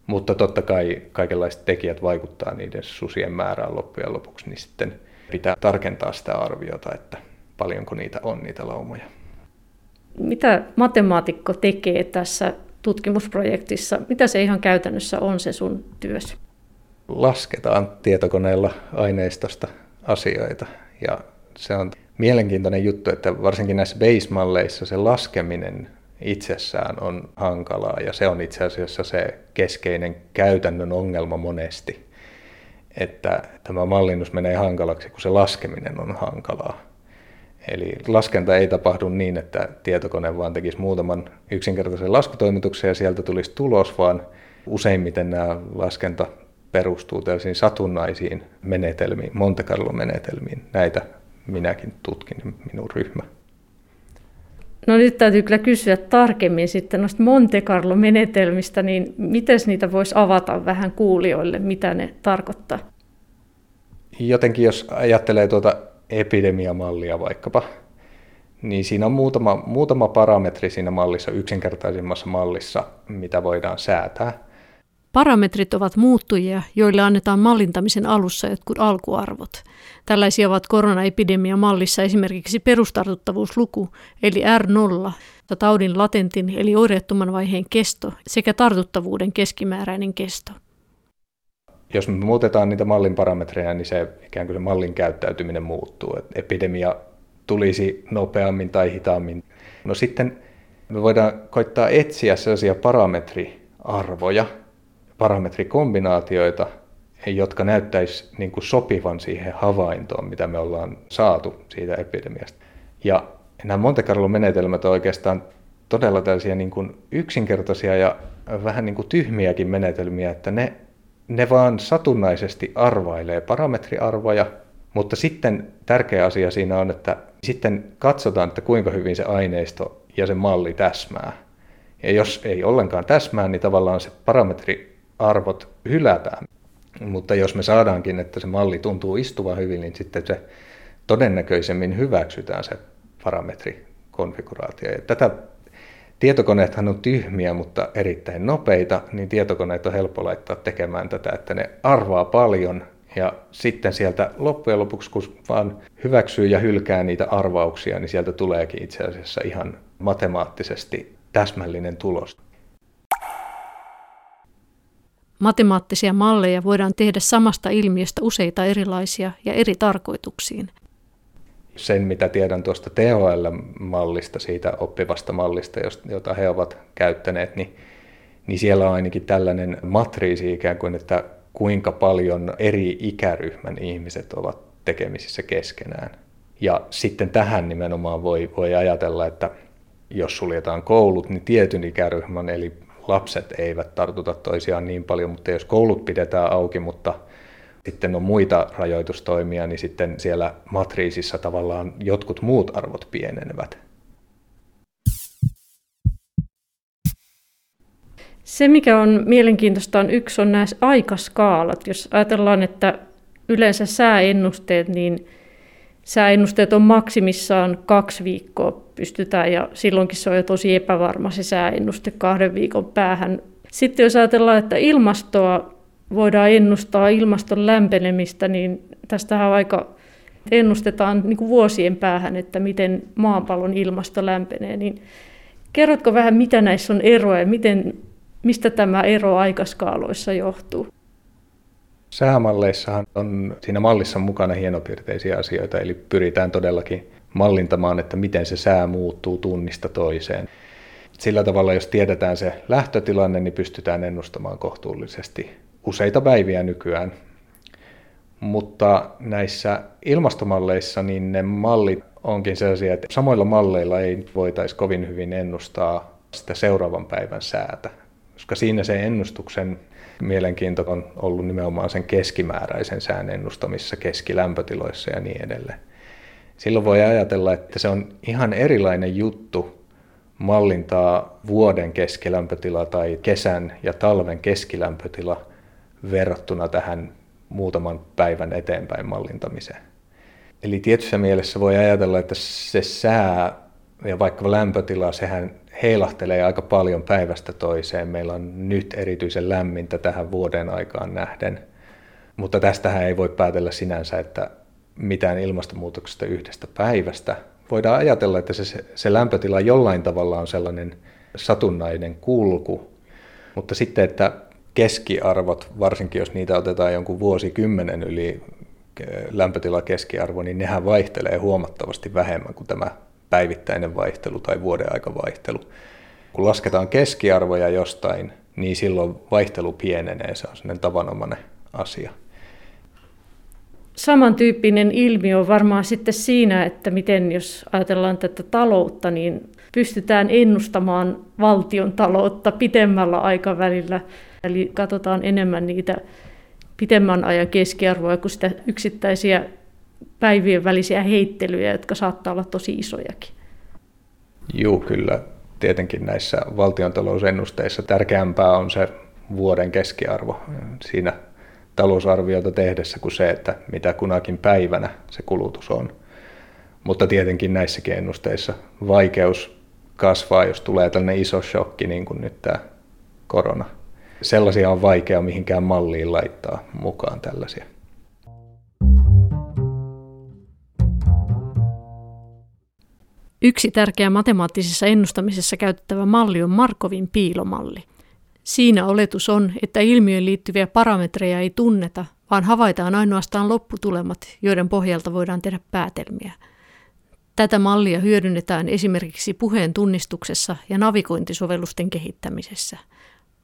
mutta totta kai kaikenlaiset tekijät vaikuttaa niiden susien määrään loppujen lopuksi, niin sitten pitää tarkentaa sitä arviota, että paljonko niitä on niitä laumoja. Mitä matemaatikko tekee tässä tutkimusprojektissa? Mitä se ihan käytännössä on se sun työs? Lasketaan tietokoneella aineistosta asioita ja se on mielenkiintoinen juttu, että varsinkin näissä base-malleissa se laskeminen itsessään on hankalaa ja se on itse asiassa se keskeinen käytännön ongelma monesti, että tämä mallinnus menee hankalaksi, kun se laskeminen on hankalaa. Eli laskenta ei tapahdu niin, että tietokone vaan tekisi muutaman yksinkertaisen laskutoimituksen ja sieltä tulisi tulos, vaan useimmiten nämä laskenta perustuu tällaisiin satunnaisiin menetelmiin, Monte Carlo-menetelmiin. Näitä minäkin tutkin, minun ryhmä. No nyt täytyy kyllä kysyä tarkemmin sitten noista Monte Carlo-menetelmistä, niin miten niitä voisi avata vähän kuulijoille, mitä ne tarkoittaa? Jotenkin jos ajattelee tuota epidemiamallia vaikkapa, niin siinä on muutama, muutama parametri siinä mallissa, yksinkertaisimmassa mallissa, mitä voidaan säätää. Parametrit ovat muuttujia, joille annetaan mallintamisen alussa jotkut alkuarvot. Tällaisia ovat koronaepidemia mallissa esimerkiksi perustartuttavuusluku, eli R0, taudin latentin eli oireettoman vaiheen kesto sekä tartuttavuuden keskimääräinen kesto. Jos me muutetaan niitä mallin parametreja, niin se ikään kuin se mallin käyttäytyminen muuttuu. Et epidemia tulisi nopeammin tai hitaammin. No sitten me voidaan koittaa etsiä sellaisia parametriarvoja, parametrikombinaatioita, jotka näyttäisi niin kuin sopivan siihen havaintoon, mitä me ollaan saatu siitä epidemiasta. Ja nämä Monte Carlo-menetelmät on oikeastaan todella tällaisia niin kuin yksinkertaisia ja vähän niin kuin tyhmiäkin menetelmiä, että ne, ne vaan satunnaisesti arvailee parametriarvoja, mutta sitten tärkeä asia siinä on, että sitten katsotaan, että kuinka hyvin se aineisto ja se malli täsmää. Ja jos ei ollenkaan täsmää, niin tavallaan se parametriarvot hylätään. Mutta jos me saadaankin, että se malli tuntuu istuva hyvin, niin sitten se todennäköisemmin hyväksytään se parametrikonfiguraatio. Ja tätä tietokoneethan on tyhmiä, mutta erittäin nopeita, niin tietokoneet on helppo laittaa tekemään tätä, että ne arvaa paljon ja sitten sieltä loppujen lopuksi, kun vaan hyväksyy ja hylkää niitä arvauksia, niin sieltä tuleekin itse asiassa ihan matemaattisesti täsmällinen tulos. Matemaattisia malleja voidaan tehdä samasta ilmiöstä useita erilaisia ja eri tarkoituksiin. Sen, mitä tiedän tuosta THL-mallista, siitä oppivasta mallista, jota he ovat käyttäneet, niin, niin siellä on ainakin tällainen matriisi ikään kuin, että kuinka paljon eri ikäryhmän ihmiset ovat tekemisissä keskenään. Ja sitten tähän nimenomaan voi, voi ajatella, että jos suljetaan koulut, niin tietyn ikäryhmän, eli lapset eivät tartuta toisiaan niin paljon, mutta jos koulut pidetään auki, mutta sitten on muita rajoitustoimia, niin sitten siellä matriisissa tavallaan jotkut muut arvot pienenevät. Se, mikä on mielenkiintoista, on yksi on nämä aikaskaalat. Jos ajatellaan, että yleensä sääennusteet, niin sääennusteet on maksimissaan kaksi viikkoa pystytään, ja silloinkin se on jo tosi epävarma se sääennuste kahden viikon päähän. Sitten jos ajatellaan, että ilmastoa voidaan ennustaa, ilmaston lämpenemistä, niin tästähän aika ennustetaan niin kuin vuosien päähän, että miten maapallon ilmasto lämpenee. Niin kerrotko vähän, mitä näissä on eroja ja miten Mistä tämä ero aikaskaaloissa johtuu? Säämalleissahan on siinä mallissa mukana hienopiirteisiä asioita, eli pyritään todellakin mallintamaan, että miten se sää muuttuu tunnista toiseen. Sillä tavalla, jos tiedetään se lähtötilanne, niin pystytään ennustamaan kohtuullisesti useita päiviä nykyään. Mutta näissä ilmastomalleissa niin ne mallit onkin sellaisia, että samoilla malleilla ei voitaisi kovin hyvin ennustaa sitä seuraavan päivän säätä koska siinä se ennustuksen mielenkiinto on ollut nimenomaan sen keskimääräisen sään ennustamisessa keskilämpötiloissa ja niin edelleen. Silloin voi ajatella, että se on ihan erilainen juttu mallintaa vuoden keskilämpötila tai kesän ja talven keskilämpötila verrattuna tähän muutaman päivän eteenpäin mallintamiseen. Eli tietyssä mielessä voi ajatella, että se sää ja vaikka lämpötila, sehän heilahtelee aika paljon päivästä toiseen. Meillä on nyt erityisen lämmintä tähän vuoden aikaan nähden, mutta tästähän ei voi päätellä sinänsä, että mitään ilmastonmuutoksesta yhdestä päivästä. Voidaan ajatella, että se, se lämpötila jollain tavalla on sellainen satunnainen kulku, mutta sitten, että keskiarvot, varsinkin jos niitä otetaan jonkun vuosikymmenen yli lämpötila keskiarvo, niin nehän vaihtelee huomattavasti vähemmän kuin tämä päivittäinen vaihtelu tai vuoden vaihtelu. Kun lasketaan keskiarvoja jostain, niin silloin vaihtelu pienenee, se on sellainen tavanomainen asia. Samantyyppinen ilmiö on varmaan sitten siinä, että miten jos ajatellaan tätä taloutta, niin pystytään ennustamaan valtion taloutta pitemmällä aikavälillä. Eli katsotaan enemmän niitä pitemmän ajan keskiarvoja kuin sitä yksittäisiä päivien välisiä heittelyjä, jotka saattaa olla tosi isojakin. Joo, kyllä. Tietenkin näissä valtiontalousennusteissa tärkeämpää on se vuoden keskiarvo siinä talousarviota tehdessä kuin se, että mitä kunakin päivänä se kulutus on. Mutta tietenkin näissäkin ennusteissa vaikeus kasvaa, jos tulee tällainen iso shokki, niin kuin nyt tämä korona. Sellaisia on vaikea mihinkään malliin laittaa mukaan tällaisia. Yksi tärkeä matemaattisessa ennustamisessa käytettävä malli on Markovin piilomalli. Siinä oletus on, että ilmiöön liittyviä parametreja ei tunneta, vaan havaitaan ainoastaan lopputulemat, joiden pohjalta voidaan tehdä päätelmiä. Tätä mallia hyödynnetään esimerkiksi puheen tunnistuksessa ja navigointisovellusten kehittämisessä.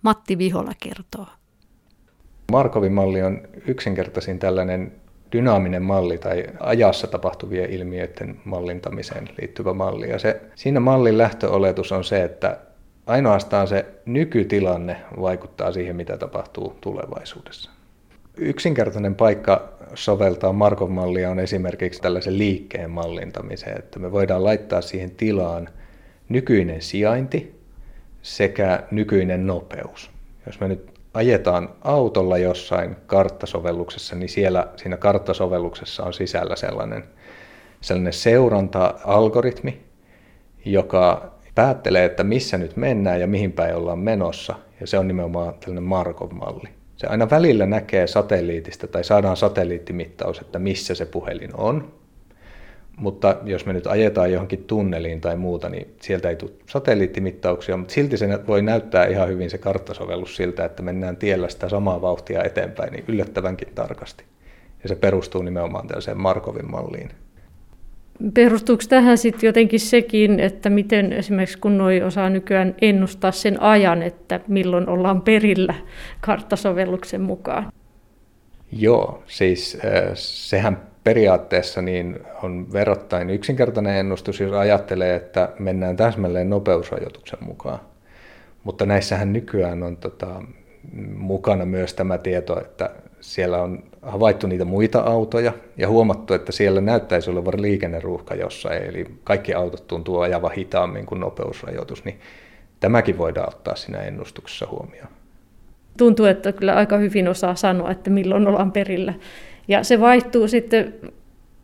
Matti Vihola kertoo. Markovin malli on yksinkertaisin tällainen dynaaminen malli tai ajassa tapahtuvien ilmiöiden mallintamiseen liittyvä malli. Ja se, siinä mallin lähtöoletus on se, että ainoastaan se nykytilanne vaikuttaa siihen, mitä tapahtuu tulevaisuudessa. Yksinkertainen paikka soveltaa Markov mallia on esimerkiksi tällaisen liikkeen mallintamiseen, että me voidaan laittaa siihen tilaan nykyinen sijainti sekä nykyinen nopeus. Jos me nyt ajetaan autolla jossain karttasovelluksessa, niin siellä siinä karttasovelluksessa on sisällä sellainen, sellainen seuranta-algoritmi, joka päättelee, että missä nyt mennään ja mihin päin ollaan menossa. Ja se on nimenomaan tällainen Markov-malli. Se aina välillä näkee satelliitista tai saadaan satelliittimittaus, että missä se puhelin on. Mutta jos me nyt ajetaan johonkin tunneliin tai muuta, niin sieltä ei tule satelliittimittauksia, mutta silti se voi näyttää ihan hyvin se karttasovellus siltä, että mennään tiellä sitä samaa vauhtia eteenpäin niin yllättävänkin tarkasti. Ja se perustuu nimenomaan tällaiseen Markovin malliin. Perustuuko tähän sitten jotenkin sekin, että miten esimerkiksi kun noi osaa nykyään ennustaa sen ajan, että milloin ollaan perillä karttasovelluksen mukaan? Joo, siis sehän periaatteessa niin on verrattain yksinkertainen ennustus, jos ajattelee, että mennään täsmälleen nopeusrajoituksen mukaan. Mutta näissähän nykyään on tota, mukana myös tämä tieto, että siellä on havaittu niitä muita autoja ja huomattu, että siellä näyttäisi olevan liikenneruuhka jossain, eli kaikki autot tuntuu ajava hitaammin kuin nopeusrajoitus, niin tämäkin voidaan ottaa siinä ennustuksessa huomioon. Tuntuu, että kyllä aika hyvin osaa sanoa, että milloin ollaan perillä. Ja se vaihtuu sitten,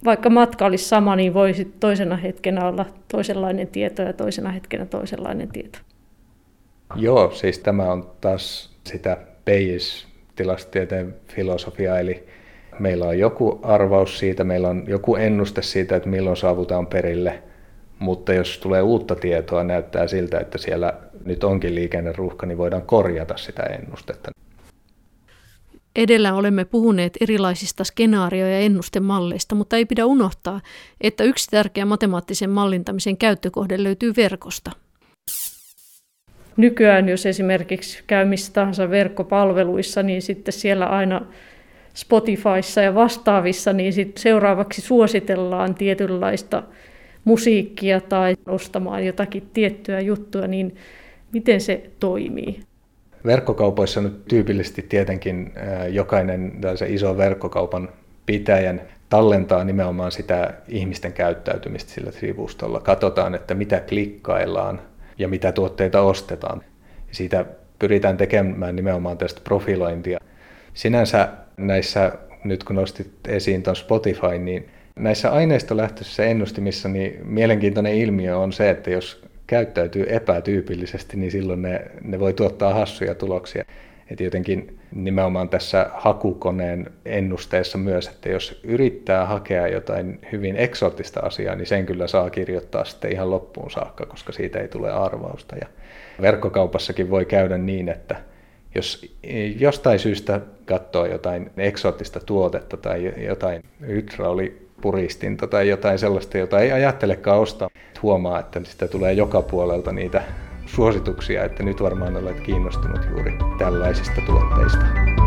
vaikka matka olisi sama, niin voi sitten toisena hetkenä olla toisenlainen tieto ja toisena hetkenä toisenlainen tieto. Joo, siis tämä on taas sitä Bayes tilastotieteen filosofia, eli meillä on joku arvaus siitä, meillä on joku ennuste siitä, että milloin saavutaan perille, mutta jos tulee uutta tietoa, näyttää siltä, että siellä nyt onkin liikenneruuhka, niin voidaan korjata sitä ennustetta. Edellä olemme puhuneet erilaisista skenaario- ja ennustemalleista, mutta ei pidä unohtaa, että yksi tärkeä matemaattisen mallintamisen käyttökohde löytyy verkosta. Nykyään, jos esimerkiksi käy missä tahansa verkkopalveluissa, niin sitten siellä aina Spotifyssa ja vastaavissa, niin sitten seuraavaksi suositellaan tietynlaista musiikkia tai ostamaan jotakin tiettyä juttua, niin miten se toimii? Verkkokaupoissa nyt tyypillisesti tietenkin jokainen iso verkkokaupan pitäjän tallentaa nimenomaan sitä ihmisten käyttäytymistä sillä sivustolla. Katsotaan, että mitä klikkaillaan ja mitä tuotteita ostetaan. Siitä pyritään tekemään nimenomaan tästä profilointia. Sinänsä näissä, nyt kun nostit esiin tuon Spotify, niin näissä aineistolähtöisissä ennustimissa niin mielenkiintoinen ilmiö on se, että jos käyttäytyy epätyypillisesti, niin silloin ne, ne voi tuottaa hassuja tuloksia. Että jotenkin nimenomaan tässä hakukoneen ennusteessa myös, että jos yrittää hakea jotain hyvin eksoottista asiaa, niin sen kyllä saa kirjoittaa sitten ihan loppuun saakka, koska siitä ei tule arvausta. Ja verkkokaupassakin voi käydä niin, että jos jostain syystä katsoo jotain eksoottista tuotetta tai jotain hydraulipuristinta tai jotain sellaista, jota ei ajattelekaan ostaa, huomaa, että sitä tulee joka puolelta niitä suosituksia, että nyt varmaan olet kiinnostunut juuri tällaisista tuotteista.